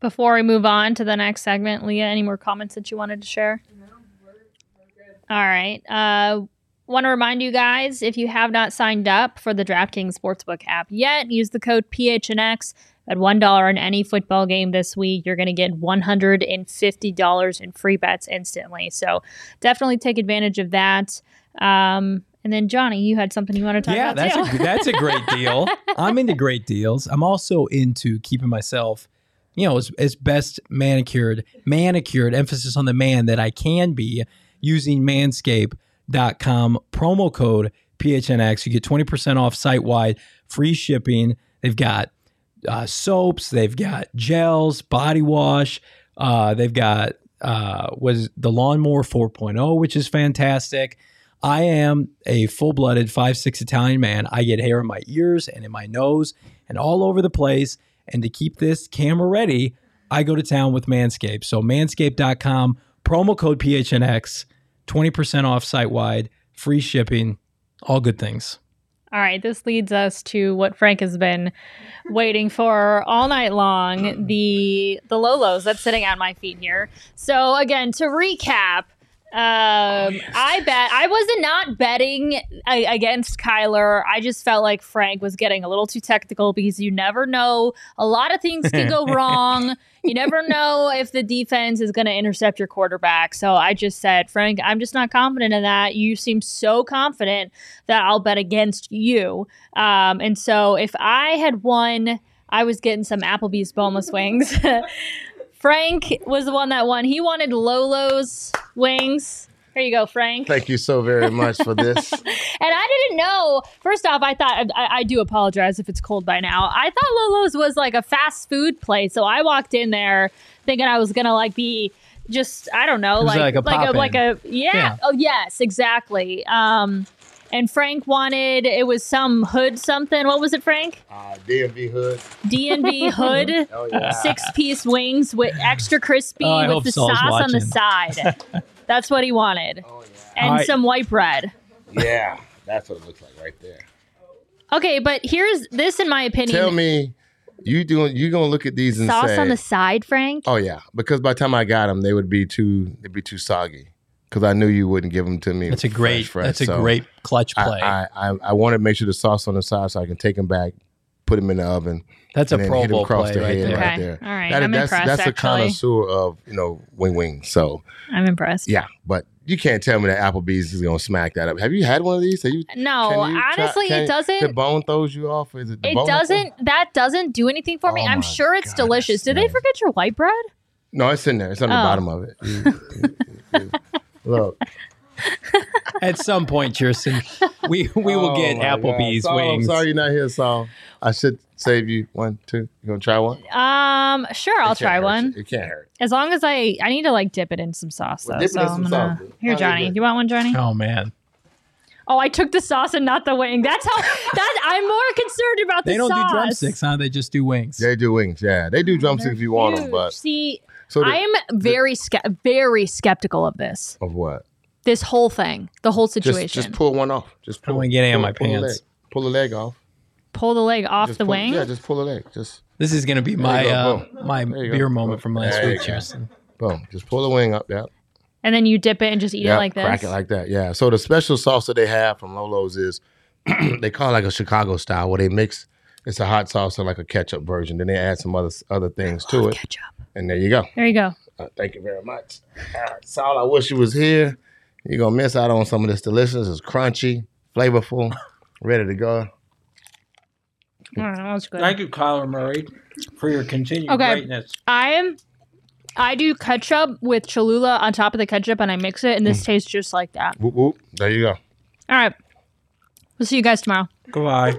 Speaker 1: Before we move on to the next segment, Leah, any more comments that you wanted to share? No, we're, we're good. All right. Uh, want to remind you guys if you have not signed up for the DraftKings Sportsbook app yet, use the code PHNX at $1 on any football game this week. You're going to get $150 in free bets instantly. So definitely take advantage of that. Um, and then Johnny, you had something you want to talk
Speaker 2: yeah,
Speaker 1: about?
Speaker 2: Yeah, that's a, that's a great deal. I'm into great deals. I'm also into keeping myself, you know, as, as best manicured, manicured, emphasis on the man that I can be using manscaped.com promo code PHNX. You get 20% off site wide, free shipping. They've got uh, soaps, they've got gels, body wash, uh, they've got uh, was the lawnmower 4.0, which is fantastic. I am a full blooded five six Italian man. I get hair in my ears and in my nose and all over the place. And to keep this camera ready, I go to town with Manscaped. So manscaped.com, promo code PHNX, 20% off site wide, free shipping, all good things.
Speaker 1: All right, this leads us to what Frank has been waiting for all night long, the the Lolos that's sitting at my feet here. So again, to recap, um, oh, yes. I bet I wasn't not betting against Kyler. I just felt like Frank was getting a little too technical because you never know. A lot of things can go wrong. You never know if the defense is going to intercept your quarterback. So I just said, Frank, I'm just not confident in that. You seem so confident that I'll bet against you. Um, and so if I had won, I was getting some Applebee's boneless wings. Frank was the one that won. He wanted Lolo's wings. Here you go, Frank.
Speaker 3: Thank you so very much for this. and
Speaker 1: I didn't know. First off, I thought I, I, do apologize if it's cold by now. I thought Lolo's was like a fast food place, so I walked in there thinking I was gonna like be just I don't know, like
Speaker 2: like a
Speaker 1: like a, like a yeah. yeah. Oh yes, exactly. Um, and Frank wanted it was some hood something. What was it, Frank?
Speaker 3: Uh, DMV hood.
Speaker 1: DMV hood. oh, yeah. Six piece wings with extra crispy
Speaker 2: oh,
Speaker 1: with the
Speaker 2: Saul's
Speaker 1: sauce
Speaker 2: watching.
Speaker 1: on the side. That's what he wanted. Oh, yeah. And right. some white bread.
Speaker 3: Yeah, that's what it looks like right there.
Speaker 1: Okay, but here's this in my opinion.
Speaker 3: Tell me, you doing? You gonna look at these and
Speaker 1: sauce
Speaker 3: say,
Speaker 1: on the side, Frank?
Speaker 3: Oh yeah, because by the time I got them, they would be too. They'd be too soggy because I knew you wouldn't give them to me.
Speaker 2: That's a great.
Speaker 3: Fresh,
Speaker 2: that's a so great clutch play.
Speaker 3: I, I, I, I want to make sure the sauce on the side so I can take them back, put them in the oven.
Speaker 2: That's a Pro Bowl play
Speaker 3: the
Speaker 2: right there.
Speaker 1: Okay.
Speaker 3: right there.
Speaker 1: All right,
Speaker 3: that,
Speaker 1: I'm
Speaker 3: that's,
Speaker 1: impressed.
Speaker 3: That's
Speaker 1: actually.
Speaker 3: a connoisseur of you know wing wing. So
Speaker 1: I'm impressed.
Speaker 3: Yeah, but you can't tell me that Applebee's is gonna smack that up. Have you had one of these? You,
Speaker 1: no, you honestly,
Speaker 3: try,
Speaker 1: it doesn't.
Speaker 3: The bone throws you off. Is it?
Speaker 1: it doesn't. That doesn't do anything for me.
Speaker 3: Oh
Speaker 1: I'm sure it's
Speaker 3: God,
Speaker 1: delicious. Did they forget your white bread?
Speaker 3: No, it's in there. It's on the
Speaker 1: Oh.
Speaker 3: bottom of it. Look,
Speaker 2: At some point, Kirsten, we we will
Speaker 3: Oh
Speaker 2: get. Applebee's
Speaker 3: Saul,
Speaker 2: wings.
Speaker 3: I'm sorry you're not here, Saul. I should save you one, two. You gonna try one?
Speaker 1: Um, sure, I'll try
Speaker 3: hurt
Speaker 1: one.
Speaker 3: you. It can't hurt.
Speaker 1: As long as I, I need to like dip it in some sauce though.
Speaker 3: Well, dip it
Speaker 1: so
Speaker 3: in
Speaker 1: I'm
Speaker 3: some
Speaker 1: gonna,
Speaker 3: sauce,
Speaker 1: here,
Speaker 3: Oh,
Speaker 1: Johnny.
Speaker 3: you're.
Speaker 1: You want one, Johnny?
Speaker 2: Oh man,
Speaker 1: Oh, I took the sauce and not the wing. That's how. that I'm more concerned about the
Speaker 2: they don't
Speaker 1: sauce.
Speaker 2: do drumsticks, huh? They just do wings.
Speaker 3: They do wings, yeah. They do drumsticks if you want them, but
Speaker 1: see,
Speaker 3: so the-
Speaker 1: I'm very ske- very skeptical of this.
Speaker 3: of what?
Speaker 1: This whole thing, the whole situation.
Speaker 3: just pull one off. Just
Speaker 2: I don't
Speaker 3: pull.
Speaker 2: wanna get any on my
Speaker 3: pull
Speaker 2: pants.
Speaker 3: leg. Pull the leg off.
Speaker 1: Pull the leg off
Speaker 3: Just
Speaker 1: the
Speaker 3: pull-
Speaker 1: wing.
Speaker 3: Yeah, just pull the leg. Just
Speaker 2: This is going to be my
Speaker 3: go,
Speaker 2: uh, my
Speaker 3: There you go.
Speaker 2: beer moment from last
Speaker 3: There
Speaker 2: week,
Speaker 3: go.
Speaker 2: Kirsten.
Speaker 3: boom. Just pull the wing up. Yeah.
Speaker 1: and then you dip it and just eat
Speaker 3: yeah.
Speaker 1: it like this.
Speaker 3: Crack it like that. Yeah. So the special sauce that they have from Lolo's is they call it like a Chicago style where they mix It's a hot sauce or like a ketchup version. Then they add some other other things to it.
Speaker 1: Ketchup.
Speaker 3: And there you go.
Speaker 1: There you go.
Speaker 3: Uh, thank you very much. All right, Saul, I wish you was here. You're gonna miss out on some of this delicious. It's crunchy, flavorful, ready to go.
Speaker 1: Mm, that's good.
Speaker 2: Thank you, Kyler Murray, for your continued
Speaker 1: Okay.
Speaker 2: greatness.
Speaker 1: I am. I do ketchup with Cholula on top of the ketchup, and I mix it, and this tastes just like that.
Speaker 3: Whoop, whoop. There you go.
Speaker 1: All right. We'll see you guys tomorrow.
Speaker 2: Goodbye.